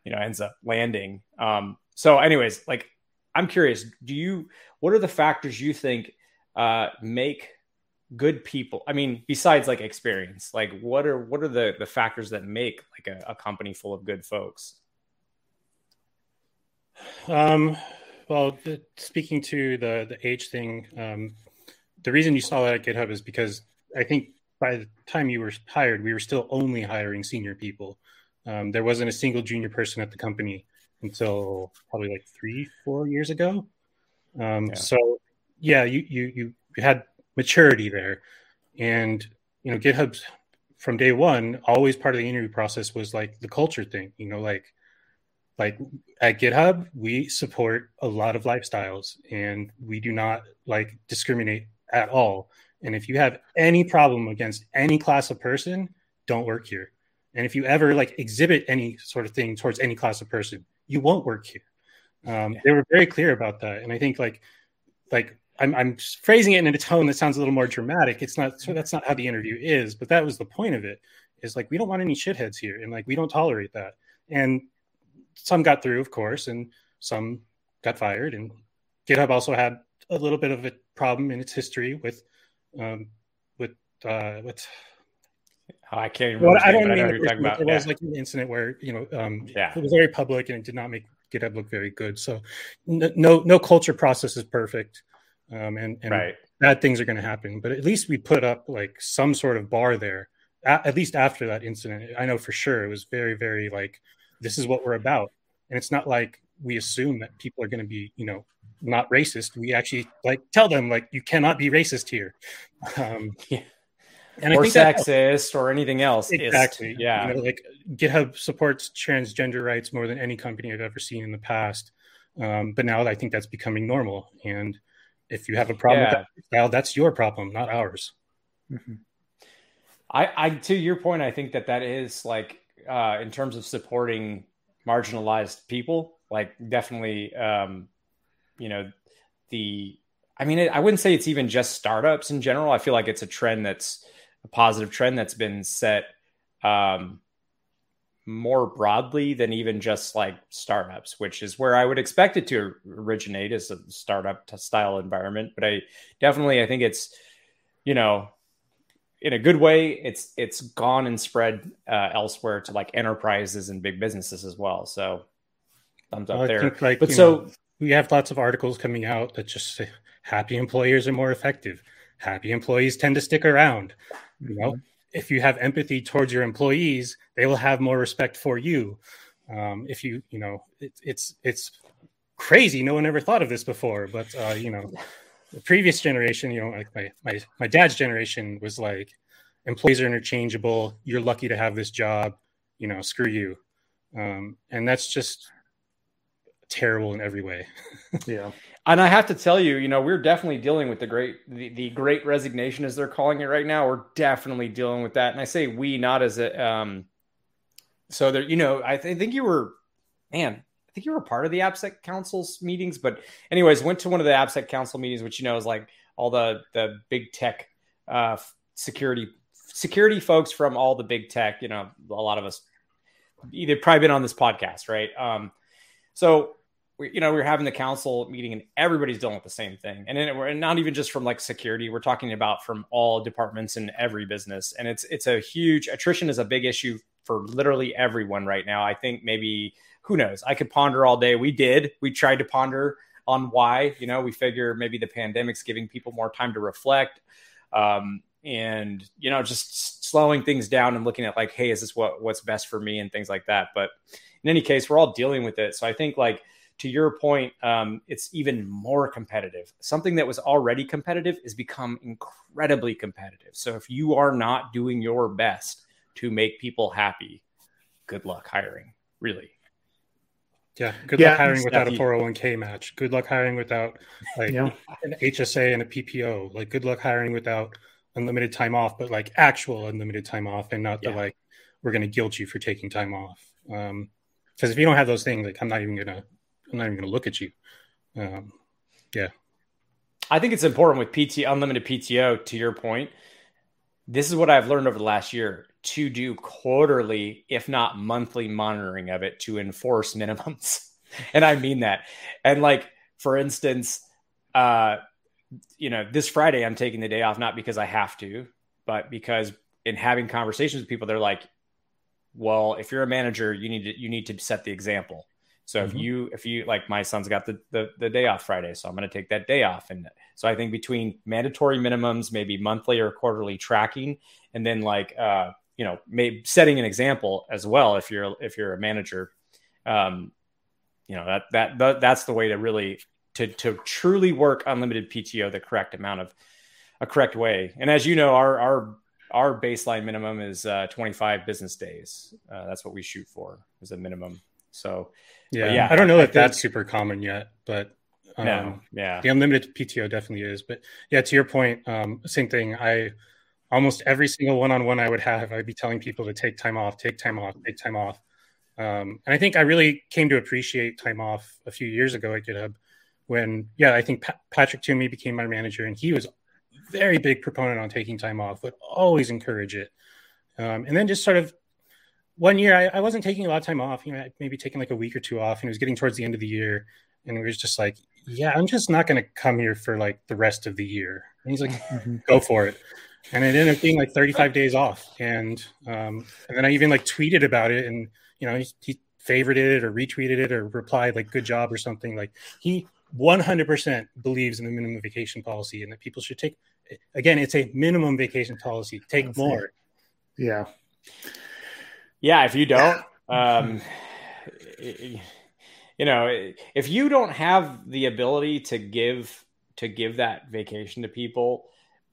you know ends up landing. Um so anyways like i'm curious do you what are the factors you think uh make good people i mean besides like experience like what are what are the the factors that make like a, a company full of good folks? Um well the, speaking to the the age thing um the reason you saw that at github is because i think by the time you were hired we were still only hiring senior people. Um, there wasn't a single junior person at the company until probably like three four years ago. Um, yeah. so yeah you you you had maturity there. And you know, GitHub's from day one, always part of the interview process was like the culture thing. You know, like like at GitHub, we support a lot of lifestyles and we do not like discriminate at all. And if you have any problem against any class of person, don't work here. And if you ever like exhibit any sort of thing towards any class of person, you won't work here. Um, they were very clear about that, and I think like like I'm, I'm phrasing it in a tone that sounds a little more dramatic. It's not so that's not how the interview is, but that was the point of it. Is like we don't want any shitheads here, and like we don't tolerate that. And some got through, of course, and some got fired. And GitHub also had a little bit of a problem in its history with um, with uh, with Oh, I can't remember. Well, I don't mean you're talking about. It was like an incident where you know, um, yeah, it was very public and it did not make GitHub look very good. So, no, no culture process is perfect um, and, and right. bad things are going to happen. But at least we put up like some sort of bar there. At, at least after that incident, I know for sure it was very, very like this is what we're about, and it's not like we assume that people are going to be, you know, not racist. We actually like tell them like you cannot be racist here. Um, yeah. And or sexist or anything else. Exactly. yeah. You know, like GitHub supports transgender rights more than any company I've ever seen in the past. Um, but now I think that's becoming normal. And if you have a problem yeah. with that style, that's your problem, not ours. Mm-hmm. I, I, to your point, I think that that is like, uh, in terms of supporting marginalized people, like definitely, um, you know, the, I mean, it, I wouldn't say it's even just startups in general. I feel like it's a trend that's a positive trend that's been set, um, more broadly than even just like startups, which is where I would expect it to originate as a startup style environment. But I definitely I think it's you know in a good way it's it's gone and spread uh, elsewhere to like enterprises and big businesses as well. So thumbs up well, there. Think, like, but so know, we have lots of articles coming out that just say happy employers are more effective. Happy employees tend to stick around. You know, mm-hmm if you have empathy towards your employees, they will have more respect for you. Um, if you, you know, it, it's it's crazy. No one ever thought of this before, but uh, you know, the previous generation, you know, like my my my dad's generation was like, employees are interchangeable. You're lucky to have this job. You know, screw you. Um, and that's just terrible in every way. yeah. And I have to tell you, you know, we're definitely dealing with the great, the, the great resignation as they're calling it right now. We're definitely dealing with that. And I say we, not as a, um, so there, you know, I, th- I think you were, man, I think you were part of the AppSec Council's meetings, but anyways, went to one of the AppSec Council meetings, which you know is like all the the big tech uh, security security folks from all the big tech. You know, a lot of us either probably been on this podcast, right? Um, so we, you know, we are having the council meeting and everybody's dealing with the same thing. And then we're not even just from like security, we're talking about from all departments in every business. And it's, it's a huge attrition is a big issue for literally everyone right now. I think maybe, who knows? I could ponder all day. We did, we tried to ponder on why, you know, we figure maybe the pandemic's giving people more time to reflect. Um, and you know just slowing things down and looking at like hey is this what what's best for me and things like that but in any case we're all dealing with it so i think like to your point, um, it's even more competitive. Something that was already competitive is become incredibly competitive. So if you are not doing your best to make people happy, good luck hiring. Really. Yeah, good yeah, luck hiring without a 401k match. Good luck hiring without like yeah. an HSA and a PPO. Like good luck hiring without unlimited time off, but like actual unlimited time off and not yeah. the like we're going to guilt you for taking time off. Um, because if you don't have those things, like I'm not even gonna, I'm not even gonna look at you. Um, yeah, I think it's important with PT unlimited PTO. To your point, this is what I've learned over the last year to do quarterly, if not monthly monitoring of it to enforce minimums. and I mean that. And like, for instance, uh, you know, this Friday I'm taking the day off, not because I have to, but because in having conversations with people, they're like, well, if you're a manager, you need to, you need to set the example. So mm-hmm. if you, if you like my son's got the, the, the day off Friday, so I'm going to take that day off. And so I think between mandatory minimums, maybe monthly or quarterly tracking, and then like, uh, you know, maybe setting an example as well. If you're if you're a manager, um, you know that that, that that's the way to really to to truly work unlimited PTO the correct amount of a correct way. And as you know, our our our baseline minimum is uh, 25 business days. Uh, that's what we shoot for as a minimum. So yeah, yeah, I don't know I, if that's super common yet, but um, no, yeah, the unlimited PTO definitely is. But yeah, to your point, um, same thing. I almost every single one-on-one I would have, I'd be telling people to take time off, take time off, take time off. Um, and I think I really came to appreciate time off a few years ago at GitHub when, yeah, I think pa- Patrick Toomey became my manager and he was very big proponent on taking time off, would always encourage it. Um, and then just sort of one year, I, I, wasn't taking a lot of time off, you know, maybe taking like a week or two off and it was getting towards the end of the year. And it was just like, yeah, I'm just not going to come here for like the rest of the year. And he's like, mm-hmm. go for it and it ended up being like 35 days off. And um, and then I even like tweeted about it, and you know he, he favorited it or retweeted it or replied like "good job" or something. Like he 100% believes in the minimum vacation policy and that people should take. Again, it's a minimum vacation policy. Take That's more. It. Yeah. Yeah. If you don't, um, you know, if you don't have the ability to give to give that vacation to people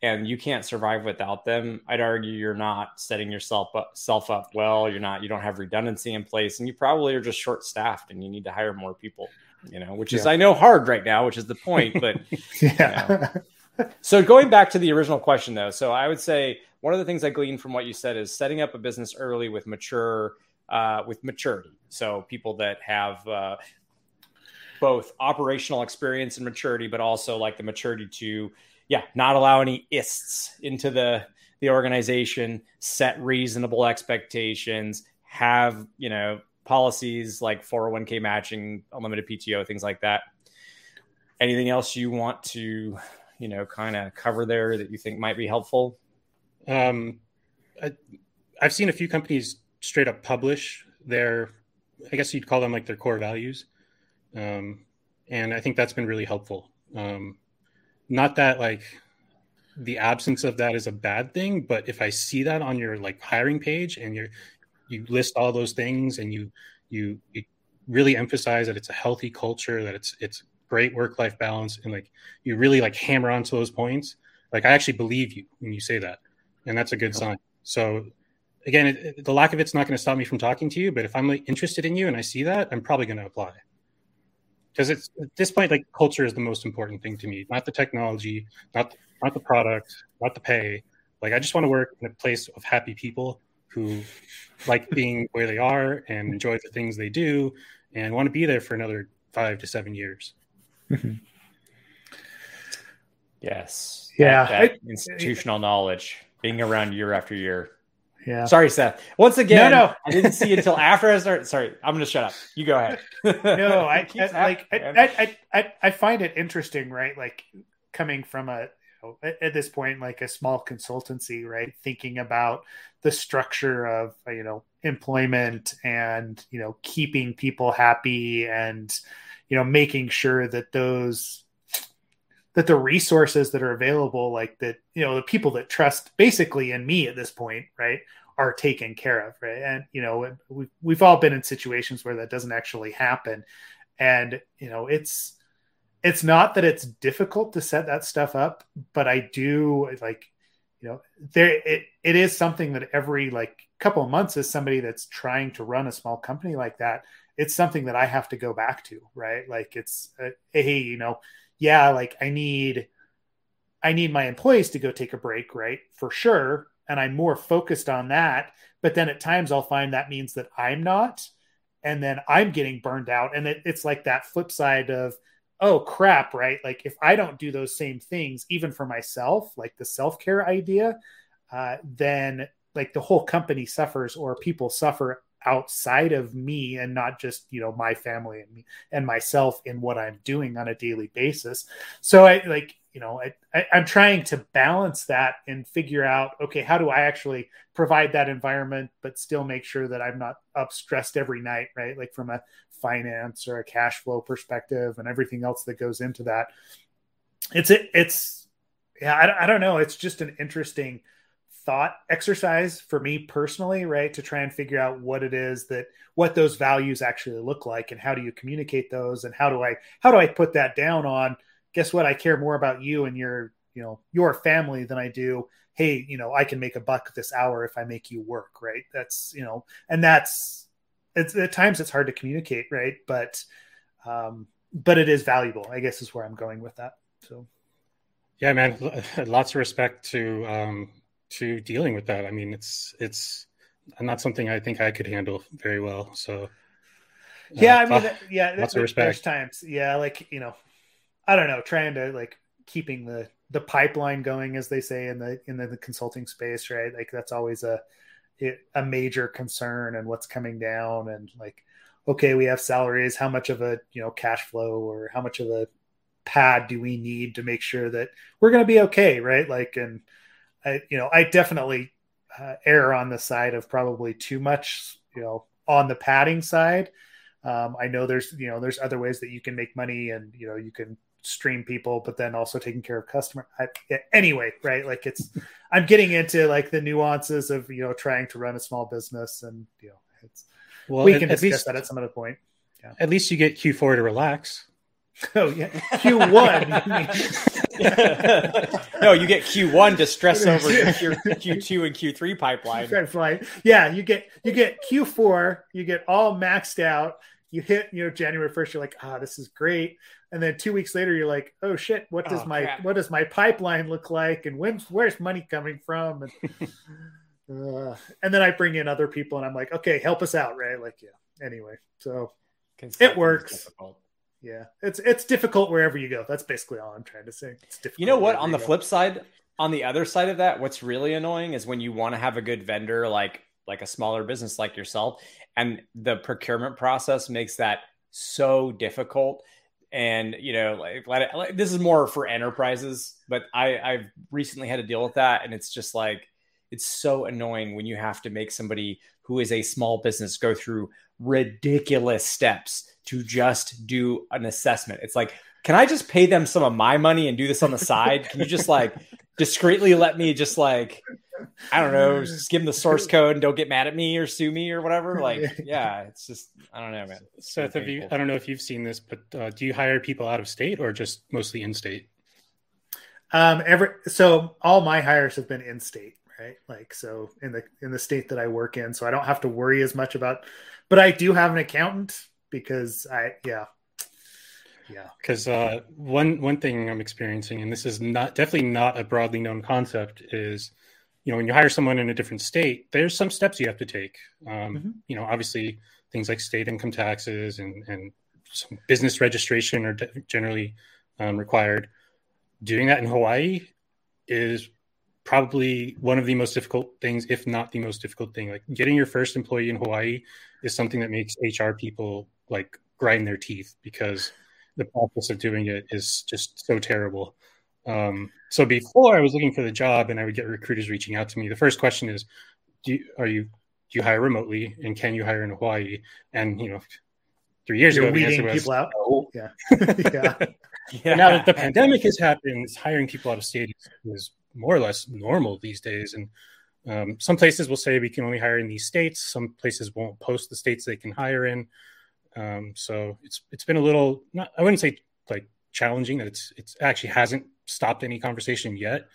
and you can't survive without them, I'd argue you're not setting yourself up, self up well. You're not, you don't have redundancy in place, and you probably are just short staffed, and you need to hire more people. You know, which is I know hard right now, which is the point. But yeah. You know. so going back to the original question, though, so I would say one of the things I gleaned from what you said is setting up a business early with mature, uh, with maturity. So people that have uh, both operational experience and maturity, but also like the maturity to yeah, not allow any ists into the the organization, set reasonable expectations, have, you know, policies like 401k matching, unlimited PTO, things like that. Anything else you want to, you know, kind of cover there that you think might be helpful? Um, I, I've seen a few companies straight up publish their, I guess you'd call them like their core values. Um, and I think that's been really helpful. Um, not that like the absence of that is a bad thing but if i see that on your like hiring page and you're, you list all those things and you you, you really emphasize that it's a healthy culture that it's it's great work life balance and like you really like hammer onto those points like i actually believe you when you say that and that's a good sign. So again it, it, the lack of it's not going to stop me from talking to you but if i'm like interested in you and i see that i'm probably going to apply. Because it's at this point like culture is the most important thing to me not the technology not not the product not the pay. Like i just want to work in a place of happy people who like being where they are and enjoy the things they do and want to be there for another five to seven years. Mm-hmm. yes. Yeah that, that institutional knowledge being around year after year yeah. Sorry, Seth. Once again, no, no. I didn't see until after I started. Sorry, I'm going to shut up. You go ahead. no, I, I like I, I, I, I find it interesting, right? Like coming from a you know, at this point, like a small consultancy, right? Thinking about the structure of you know employment and you know keeping people happy and you know making sure that those that the resources that are available like that you know the people that trust basically in me at this point right are taken care of right? And you know we've, we've all been in situations where that doesn't actually happen. And you know it's it's not that it's difficult to set that stuff up but i do like you know there it, it is something that every like couple of months as somebody that's trying to run a small company like that. It's something that i have to go back to right? Like it's uh, hey you know yeah like i need i need my employees to go take a break right for sure and i'm more focused on that but then at times i'll find that means that i'm not and then i'm getting burned out and it, it's like that flip side of oh crap, right? Like if I don't do those same things, even for myself, like the self care idea, uh, then like the whole company suffers or people suffer outside of me and not just you know my family and me and myself in what i'm doing on a daily basis. So i like you know I, I i'm trying to balance that and figure out okay how do i actually provide that environment but still make sure that i'm not up stressed every night right? Like from a finance or a cash flow perspective and everything else that goes into that. It's it it's yeah I, I don't know. It's just an interesting thought exercise for me personally, right? To try and figure out what it is that what those values actually look like and how do you communicate those and how do I how do I put that down on guess what? I care more about you and your, you know, your family than I do, hey, you know, I can make a buck this hour if I make you work, right? That's, you know, and that's it's at times it's hard to communicate, right? But um but it is valuable, I guess is where I'm going with that. So yeah, man, lots of respect to um to dealing with that. I mean, it's it's not something I think I could handle very well. So, uh, yeah, I mean, uh, yeah, lots of respect. There's times, yeah, like you know, I don't know, trying to like keeping the the pipeline going, as they say in the in the, the consulting space, right? Like that's always a a major concern, and what's coming down, and like, okay, we have salaries. How much of a you know cash flow or how much of a pad do we need to make sure that we're going to be okay, right? Like, and I, you know, I definitely uh, err on the side of probably too much, you know, on the padding side. Um, I know there's, you know, there's other ways that you can make money and, you know, you can stream people, but then also taking care of customer. I, yeah, anyway, right. Like it's, I'm getting into like the nuances of, you know, trying to run a small business and, you know, it's, well, we can at, discuss least, that at some other point. Yeah. At least you get Q4 to relax. Oh yeah, Q one. no, you get Q one to stress over your Q two and Q three pipeline. Pipeline. Yeah, you get you get Q four. You get all maxed out. You hit you know January first. You're like, ah, this is great. And then two weeks later, you're like, oh shit, what does oh, my crap. what does my pipeline look like? And when where's money coming from? And uh, and then I bring in other people, and I'm like, okay, help us out, right? Like, yeah. Anyway, so it works. Difficult yeah, it's it's difficult wherever you go. That's basically all I'm trying to say. It's difficult. You know what? On the flip side, on the other side of that, what's really annoying is when you want to have a good vendor like like a smaller business like yourself, and the procurement process makes that so difficult. And you know, like, like this is more for enterprises, but I I've recently had to deal with that, and it's just like it's so annoying when you have to make somebody who is a small business go through ridiculous steps to just do an assessment. It's like, can I just pay them some of my money and do this on the side? Can you just like discreetly let me just like, I don't know, just give them the source code and don't get mad at me or sue me or whatever? Like, yeah, it's just, I don't know, man. Seth, have you, I don't know if you've seen this, but uh, do you hire people out of state or just mostly in state? Um, every so all my hires have been in state, right? Like so in the in the state that I work in, so I don't have to worry as much about. But I do have an accountant because I yeah yeah because uh, one one thing I'm experiencing, and this is not definitely not a broadly known concept, is you know when you hire someone in a different state, there's some steps you have to take. Um, mm-hmm. You know, obviously things like state income taxes and and some business registration are generally um, required. Doing that in Hawaii is probably one of the most difficult things, if not the most difficult thing. Like getting your first employee in Hawaii is something that makes HR people like grind their teeth because the process of doing it is just so terrible. Um, so before I was looking for the job and I would get recruiters reaching out to me, the first question is, do you, are you, do you hire remotely and can you hire in Hawaii? And, you know, three years You're ago, weeding was, people out. No. Yeah. yeah. yeah. Now that the pandemic has happened, hiring people out of state is more or less normal these days. And um, some places will say we can only hire in these states. Some places won't post the states they can hire in. Um, so it's it's been a little not I wouldn't say like challenging that it's it's actually hasn't stopped any conversation yet.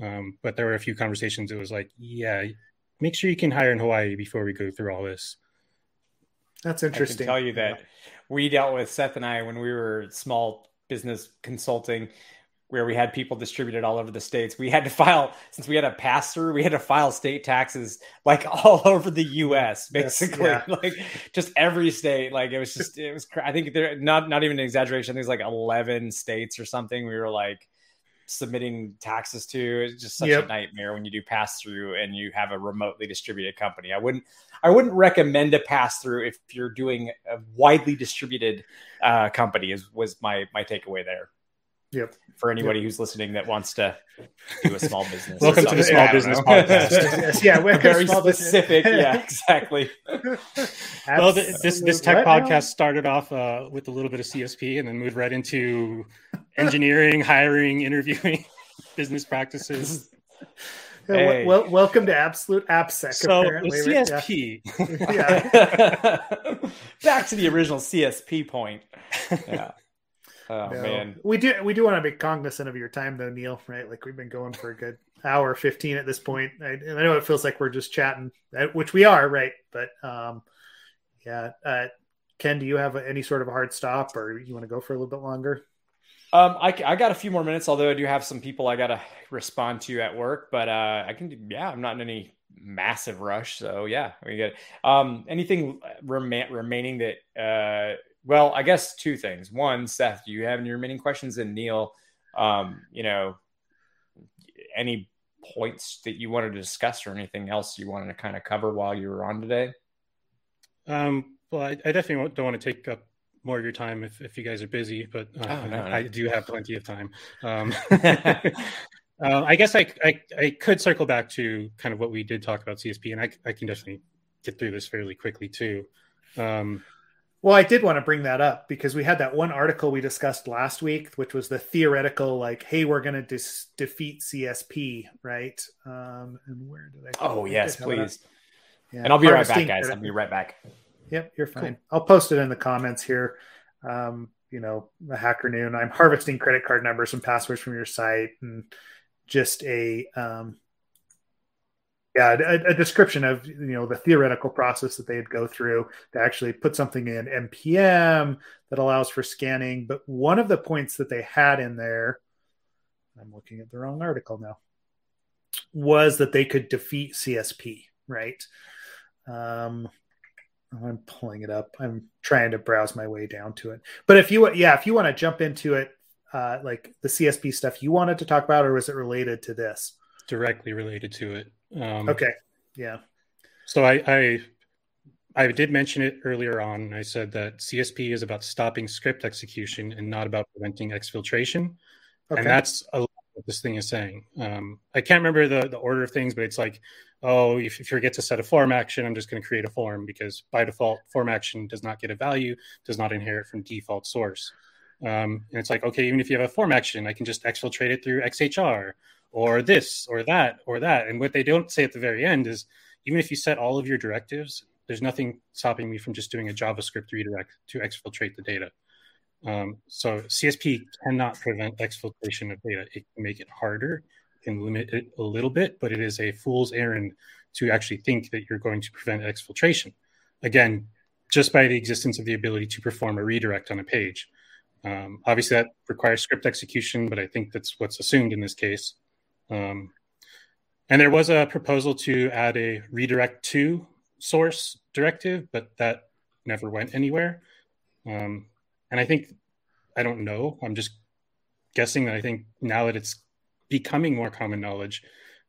Um, but there were a few conversations. It was like, yeah, make sure you can hire in Hawaii before we go through all this. That's interesting. I can tell you that we dealt with Seth and I when we were small business consulting where we had people distributed all over the states. We had to file since we had a pass through, we had to file state taxes like all over the US basically. Yes, yeah. Like just every state like it was just it was I think there not not even an exaggeration. There's like 11 states or something. We were like submitting taxes to. It's just such yep. a nightmare when you do pass through and you have a remotely distributed company. I wouldn't I wouldn't recommend a pass through if you're doing a widely distributed uh, company. Is was my my takeaway there. Yep. For anybody yep. who's listening that wants to do a small business. welcome to the small yeah, business podcast. yeah, we're very specific. yeah, exactly. well, this this tech podcast now? started off uh, with a little bit of CSP and then moved right into engineering, hiring, interviewing, business practices. Hey. Well, welcome to Absolute AppSec. So apparently. CSP. Yeah. Back to the original CSP point. Yeah. Oh no. man, we do we do want to be cognizant of your time though, Neil. Right? Like we've been going for a good hour fifteen at this point. I, I know it feels like we're just chatting, uh, which we are, right? But um, yeah. Uh, Ken, do you have any sort of a hard stop, or you want to go for a little bit longer? Um, I, I got a few more minutes, although I do have some people I got to respond to at work. But uh, I can, yeah, I'm not in any massive rush, so yeah, we get. Um, anything rem- remaining that uh well, I guess two things. One, Seth, do you have any remaining questions? And Neil, um, you know, any points that you wanted to discuss or anything else you wanted to kind of cover while you were on today? Um, well, I, I definitely don't want to take up more of your time if, if you guys are busy, but uh, oh, no, I, no. I, do have plenty of time. Um, uh, I guess I, I, I could circle back to kind of what we did talk about CSP, and I, I can definitely get through this fairly quickly too. Um, well, I did want to bring that up because we had that one article we discussed last week, which was the theoretical, like, hey, we're going to dis- defeat CSP, right? Um, and where did I? Oh, yes, please. Yeah. And I'll be right back, guys. I'll be right back. Yep, you're fine. Cool. I'll post it in the comments here. Um, you know, the hacker noon. I'm harvesting credit card numbers and passwords from your site, and just a um, yeah, a, a, description of you know the theoretical process that they'd go through to actually put something in npm that allows for scanning. But one of the points that they had in there, I'm looking at the wrong article now, was that they could defeat CSP. Right. Um, I'm pulling it up. I'm trying to browse my way down to it. But if you, yeah, if you want to jump into it, uh, like the CSP stuff you wanted to talk about, or was it related to this? Directly related to it. Um, okay. Yeah. So I, I I did mention it earlier on. I said that CSP is about stopping script execution and not about preventing exfiltration. Okay. And that's a lot what this thing is saying. Um, I can't remember the, the order of things, but it's like, oh, if, if you forget to set a form action, I'm just going to create a form because by default, form action does not get a value, does not inherit from default source. Um, and it's like, okay, even if you have a form action, I can just exfiltrate it through XHR or this or that or that. And what they don't say at the very end is even if you set all of your directives, there's nothing stopping me from just doing a JavaScript redirect to exfiltrate the data. Um, so CSP cannot prevent exfiltration of data. It can make it harder, can limit it a little bit, but it is a fool's errand to actually think that you're going to prevent exfiltration. Again, just by the existence of the ability to perform a redirect on a page. Um, obviously, that requires script execution, but I think that's what's assumed in this case. Um, and there was a proposal to add a redirect to source directive, but that never went anywhere. Um, and I think, I don't know, I'm just guessing that I think now that it's becoming more common knowledge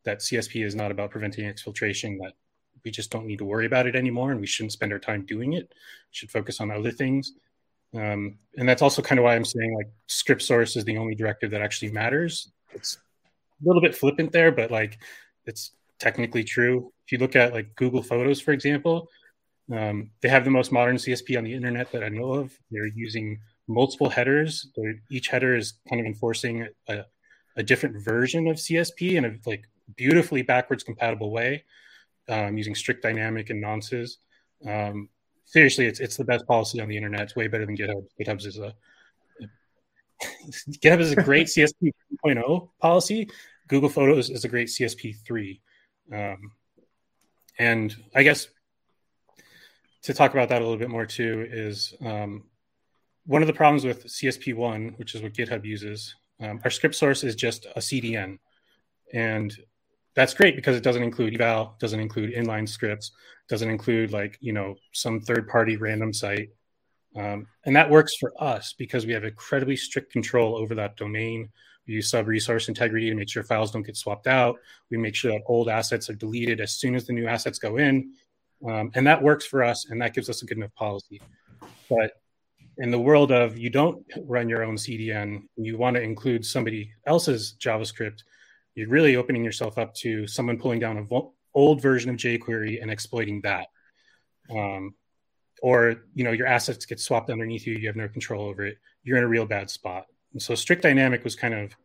that CSP is not about preventing exfiltration, that we just don't need to worry about it anymore and we shouldn't spend our time doing it. We should focus on other things. Um, and that's also kind of why I'm saying like script source is the only directive that actually matters. It's little bit flippant there, but like it's technically true. If you look at like Google Photos, for example, um, they have the most modern CSP on the internet that I know of. They're using multiple headers. They're, each header is kind of enforcing a, a, different version of CSP in a like beautifully backwards compatible way, um, using strict dynamic and nonces. Um, seriously, it's it's the best policy on the internet. It's way better than GitHub. GitHub's is a GitHub is a great CSP 3.0 policy. Google Photos is a great CSP three, um, and I guess to talk about that a little bit more too is um, one of the problems with CSP one, which is what GitHub uses. Um, our script source is just a CDN, and that's great because it doesn't include eval, doesn't include inline scripts, doesn't include like you know some third party random site, um, and that works for us because we have incredibly strict control over that domain. We use sub resource integrity to make sure files don't get swapped out. We make sure that old assets are deleted as soon as the new assets go in, um, and that works for us, and that gives us a good enough policy. But in the world of you don't run your own CDN, you want to include somebody else's JavaScript you're really opening yourself up to someone pulling down an vo- old version of jQuery and exploiting that. Um, or you know your assets get swapped underneath you, you have no control over it. You're in a real bad spot. And so Strict Dynamic was kind of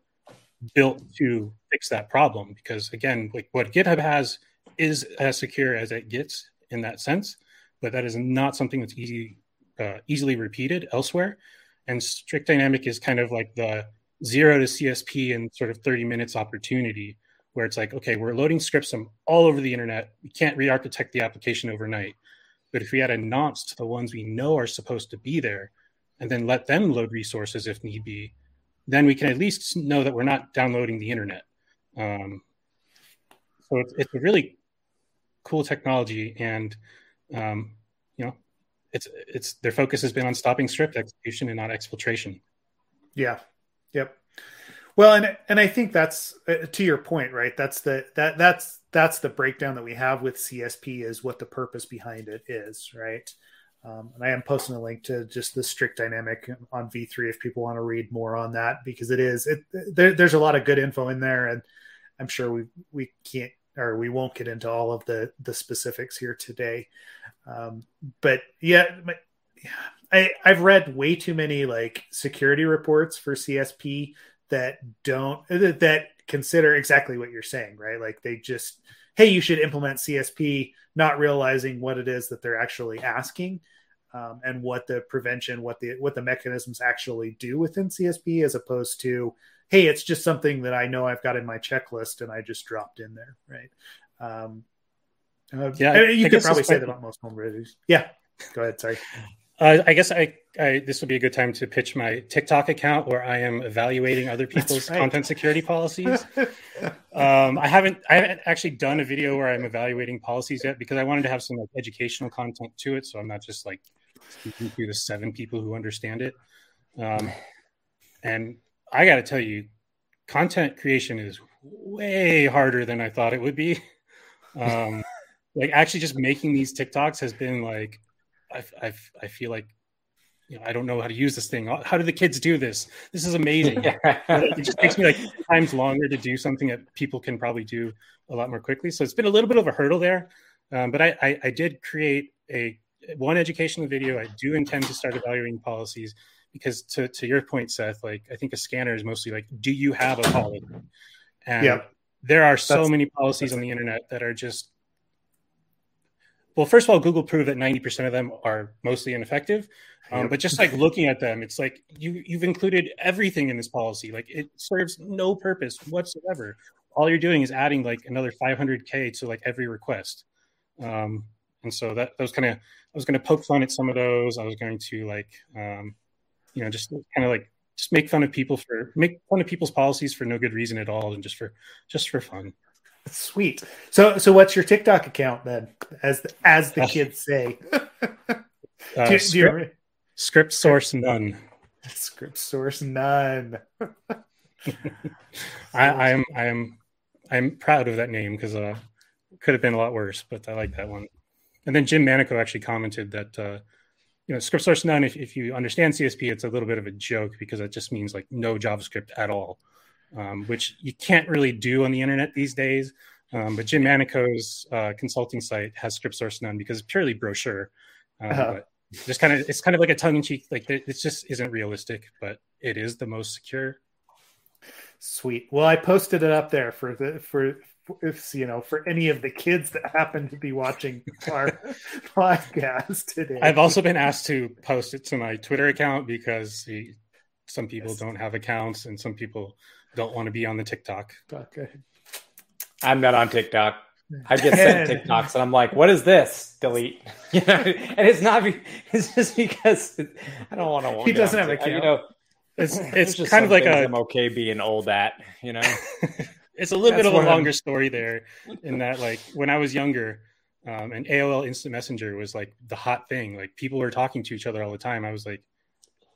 built to fix that problem because again, like what GitHub has is as secure as it gets in that sense, but that is not something that's easy uh, easily repeated elsewhere. And Strict Dynamic is kind of like the zero to CSP in sort of 30 minutes opportunity where it's like, okay, we're loading scripts from all over the internet. We can't re architect the application overnight. But if we add a nonce to the ones we know are supposed to be there and then let them load resources if need be, then we can at least know that we're not downloading the internet. Um, so it's, it's, a really cool technology. And, um, you know, it's, it's their focus has been on stopping script execution and not exfiltration. Yeah, Yep. Well, and and I think that's uh, to your point, right? That's the that that's that's the breakdown that we have with CSP is what the purpose behind it is, right? Um, and I am posting a link to just the strict dynamic on V3 if people want to read more on that because it is it there, there's a lot of good info in there, and I'm sure we we can't or we won't get into all of the the specifics here today. Um, but yeah, yeah, I, I've read way too many like security reports for CSP that don't that consider exactly what you're saying, right? Like they just, hey, you should implement CSP, not realizing what it is that they're actually asking. Um, and what the prevention, what the what the mechanisms actually do within CSP, as opposed to, hey, it's just something that I know I've got in my checklist and I just dropped in there, right? Um, uh, yeah, you I could probably say that about most vulnerabilities. Yeah, go ahead. Sorry. Uh, I guess I, I, this would be a good time to pitch my TikTok account where I am evaluating other people's right. content security policies. um, I haven't I haven't actually done a video where I'm evaluating policies yet because I wanted to have some like educational content to it, so I'm not just like speaking to the seven people who understand it. Um, and I got to tell you, content creation is way harder than I thought it would be. Um, like actually, just making these TikToks has been like I, I, I feel like you know, I don't know how to use this thing. How do the kids do this? This is amazing. it just takes me like times longer to do something that people can probably do a lot more quickly. So it's been a little bit of a hurdle there. Um, but I, I, I, did create a one educational video. I do intend to start evaluating policies because to, to your point, Seth, like I think a scanner is mostly like, do you have a policy? And yeah. there are so that's, many policies on the internet that are just well, first of all, Google proved that 90% of them are mostly ineffective. Um, but just like looking at them, it's like you you've included everything in this policy. Like it serves no purpose whatsoever. All you're doing is adding like another 500k to like every request. Um, and so that, that was kind of I was going to poke fun at some of those. I was going to like um, you know just kind of like just make fun of people for make fun of people's policies for no good reason at all and just for just for fun. Sweet. So, so what's your TikTok account then? As the, as the kids say. uh, do, script, you, script source none. Script source none. I, am I'm I'm proud of that name because uh, it could have been a lot worse, but I like that one. And then Jim Manico actually commented that uh, you know script source none. If, if you understand CSP, it's a little bit of a joke because it just means like no JavaScript at all um, which you can't really do on the internet these days. Um, but Jim Manico's uh, consulting site has script source none because it's purely brochure. Um, uh-huh. But just kind of, it's kind of like a tongue in cheek. Like it just isn't realistic, but it is the most secure. Sweet. Well, I posted it up there for the for if you know for any of the kids that happen to be watching our podcast today. I've also been asked to post it to my Twitter account because some people yes. don't have accounts and some people don't want to be on the TikTok. Okay. I'm not on TikTok. I get sent TikToks and I'm like, what is this? Delete. You know, and it's not. It's just because I don't want to. He doesn't have a account. You know, it's it's just kind of like a. I'm okay being old at. You know. it's a little That's bit of a longer I'm... story there, in that like when I was younger, um, and AOL Instant Messenger was like the hot thing. Like people were talking to each other all the time. I was like,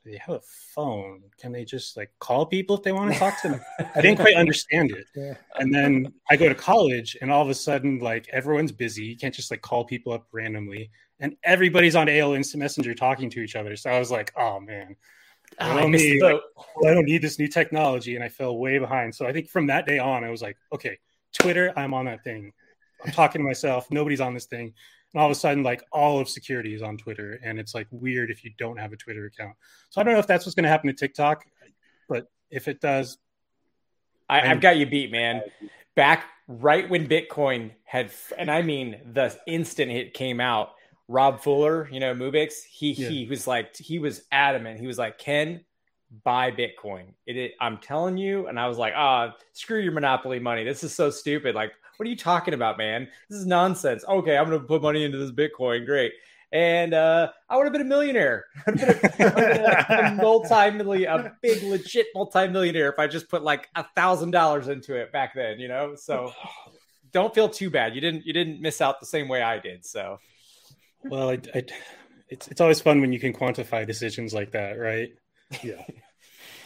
they have a phone. Can they just like call people if they want to talk to them? I didn't quite understand it. Yeah. And then I go to college and all of a sudden, like everyone's busy. You can't just like call people up randomly. And everybody's on AOL Instant Messenger talking to each other. So I was like, oh man. I don't, need, I don't need this new technology. And I fell way behind. So I think from that day on, I was like, okay, Twitter, I'm on that thing. I'm talking to myself. Nobody's on this thing and all of a sudden like all of security is on twitter and it's like weird if you don't have a twitter account. So i don't know if that's what's going to happen to tiktok but if it does I, have got you beat man. Back right when bitcoin had and i mean the instant it came out rob fuller you know mubix he yeah. he was like he was adamant. He was like ken buy bitcoin. It, it i'm telling you and i was like ah oh, screw your monopoly money. This is so stupid. Like what are you talking about, man? This is nonsense. Okay, I'm going to put money into this Bitcoin. Great. And uh, I would have been a millionaire. I'd have been a, a multi-million, a big legit multi-millionaire if I just put like a thousand dollars into it back then, you know. So don't feel too bad. You didn't you didn't miss out the same way I did. So well, I, I, it's it's always fun when you can quantify decisions like that, right? Yeah.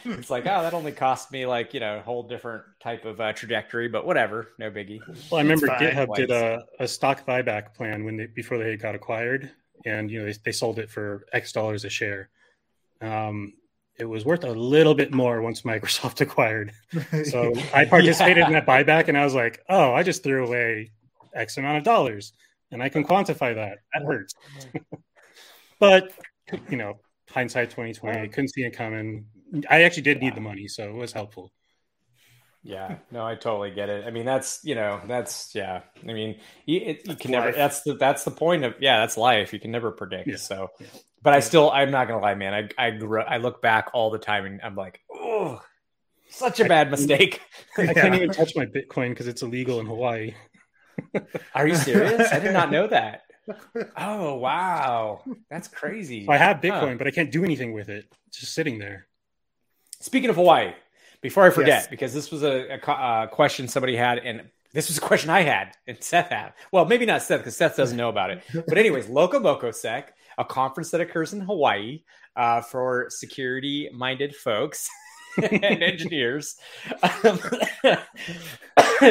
It's like, oh, that only cost me like you know a whole different type of uh, trajectory, but whatever, no biggie. Well, I remember GitHub did a, a stock buyback plan when they before they got acquired, and you know they, they sold it for X dollars a share. Um, it was worth a little bit more once Microsoft acquired. So I participated yeah. in that buyback, and I was like, oh, I just threw away X amount of dollars, and I can quantify that. That hurts. but you know, hindsight 2020, I couldn't see it coming. I actually did need the money, so it was helpful. Yeah, no, I totally get it. I mean, that's you know, that's yeah. I mean, you, it, you can never. That's the that's the point of yeah. That's life. You can never predict. Yeah. So, yeah. but I still, I'm not gonna lie, man. I I grew, I look back all the time and I'm like, oh, such a bad mistake. I yeah. can't even touch my Bitcoin because it's illegal in Hawaii. Are you serious? I did not know that. Oh wow, that's crazy. I have Bitcoin, huh. but I can't do anything with it. It's just sitting there. Speaking of Hawaii, before I forget, yes. because this was a, a, a, question somebody had, and this was a question I had, and Seth had. Well, maybe not Seth, because Seth doesn't know about it. But anyways, Loco Moco Sec, a conference that occurs in Hawaii uh, for security-minded folks and engineers.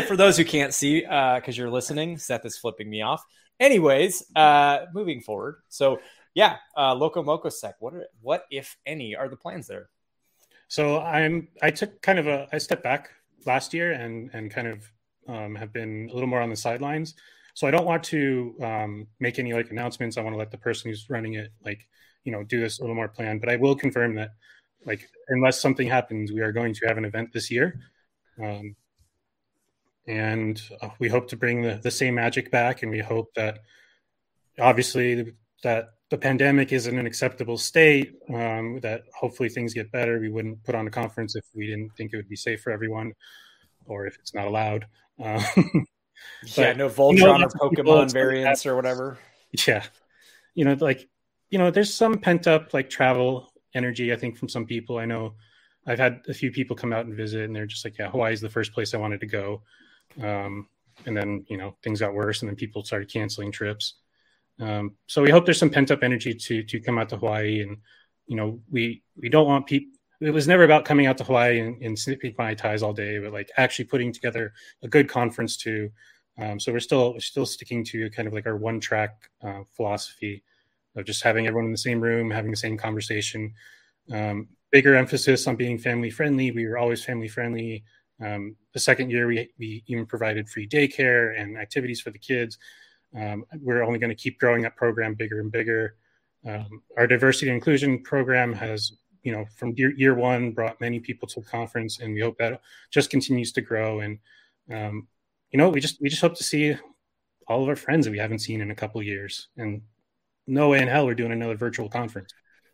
for those who can't see, because uh, you're listening, Seth is flipping me off. Anyways, uh, moving forward. So yeah, uh, Loco Moco Sec. What are, what if any are the plans there? So I'm I took kind of a I stepped back last year and and kind of um, have been a little more on the sidelines. So I don't want to um, make any like announcements. I want to let the person who's running it like you know do this a little more planned. But I will confirm that like unless something happens, we are going to have an event this year. Um, and uh, we hope to bring the, the same magic back and we hope that obviously that the pandemic is in an acceptable state, um, that hopefully things get better. We wouldn't put on a conference if we didn't think it would be safe for everyone, or if it's not allowed. Um, yeah, no Voltron you know, or Pokemon variants or whatever. Yeah, you know, like you know, there's some pent up like travel energy. I think from some people. I know I've had a few people come out and visit, and they're just like, "Yeah, Hawaii is the first place I wanted to go." Um, and then you know things got worse, and then people started canceling trips. Um, so we hope there's some pent up energy to to come out to Hawaii, and you know we we don't want people. It was never about coming out to Hawaii and, and snipping mai tais all day, but like actually putting together a good conference too. Um, so we're still we're still sticking to kind of like our one track uh, philosophy of just having everyone in the same room, having the same conversation. Um, bigger emphasis on being family friendly. We were always family friendly. Um, the second year, we, we even provided free daycare and activities for the kids. Um, we're only going to keep growing that program bigger and bigger. Um, our diversity and inclusion program has, you know, from year, year one brought many people to the conference, and we hope that just continues to grow. And um, you know, we just we just hope to see all of our friends that we haven't seen in a couple years. And no way in hell we're doing another virtual conference.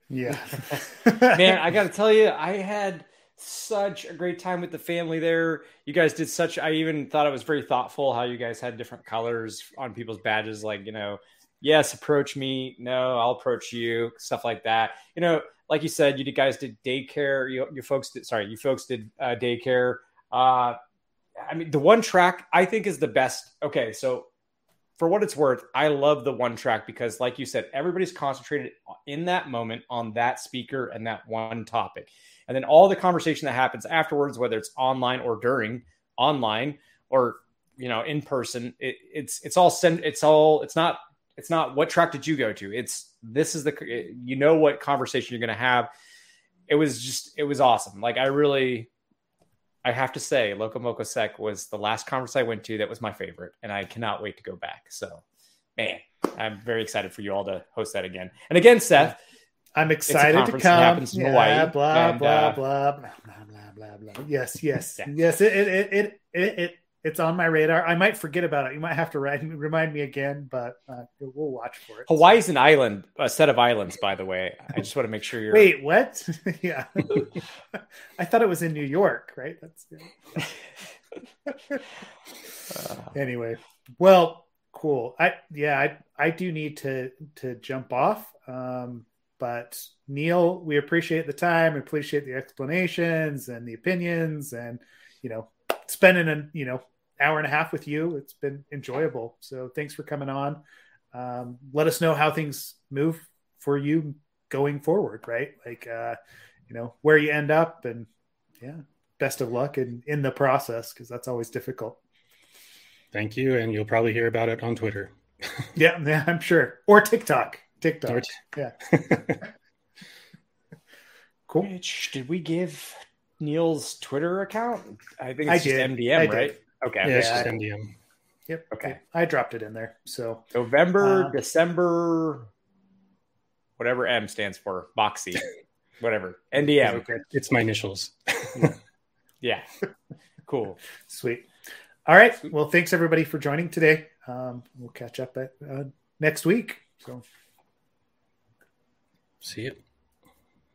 Yeah. Man, I got to tell you, I had such a great time with the family there. You guys did such, I even thought it was very thoughtful how you guys had different colors on people's badges, like, you know, yes, approach me. No, I'll approach you, stuff like that. You know, like you said, you guys did daycare. You, folks did, sorry, you folks did uh, daycare. Uh, I mean, the one track I think is the best. Okay, so for what it's worth, I love the one track because, like you said, everybody's concentrated in that moment on that speaker and that one topic. And then all the conversation that happens afterwards, whether it's online or during online or you know in person, it, it's it's all send it's all it's not it's not what track did you go to. It's this is the you know what conversation you're going to have. It was just it was awesome. Like I really I have to say, Loco Moco Sec was the last conference I went to that was my favorite, and I cannot wait to go back. So, man, I'm very excited for you all to host that again. And again, Seth, I'm excited to come. Happens in yeah, Hawaii, blah, and, blah, uh, blah blah blah blah blah blah. Yes, yes, yeah. yes. It it, it it it it's on my radar. I might forget about it. You might have to write, remind me again, but uh, we'll watch for it. Hawaii's an island, a set of islands, by the way. I just want to make sure you're. Wait, what? yeah, I thought it was in New York, right? That's. uh, anyway, well, cool. I yeah, I I do need to to jump off. Um, but Neil, we appreciate the time, we appreciate the explanations and the opinions, and you know, spending a you know hour and a half with you. It's been enjoyable. So thanks for coming on. Um, let us know how things move for you going forward, right? Like, uh, you know, where you end up and yeah, best of luck in, in the process. Cause that's always difficult. Thank you. And you'll probably hear about it on Twitter. yeah, yeah, I'm sure. Or TikTok, TikTok. Or t- yeah. cool. Mitch, did we give Neil's Twitter account? I think it's I just did. MDM, I right? Did. Okay. Yeah, it's just MDM. Yep. Okay. I dropped it in there. So November, uh, December, whatever M stands for, Boxy, whatever. NDM. Okay. It's my initials. yeah. Cool. Sweet. All right. Well, thanks everybody for joining today. Um, we'll catch up at uh, next week. So see you.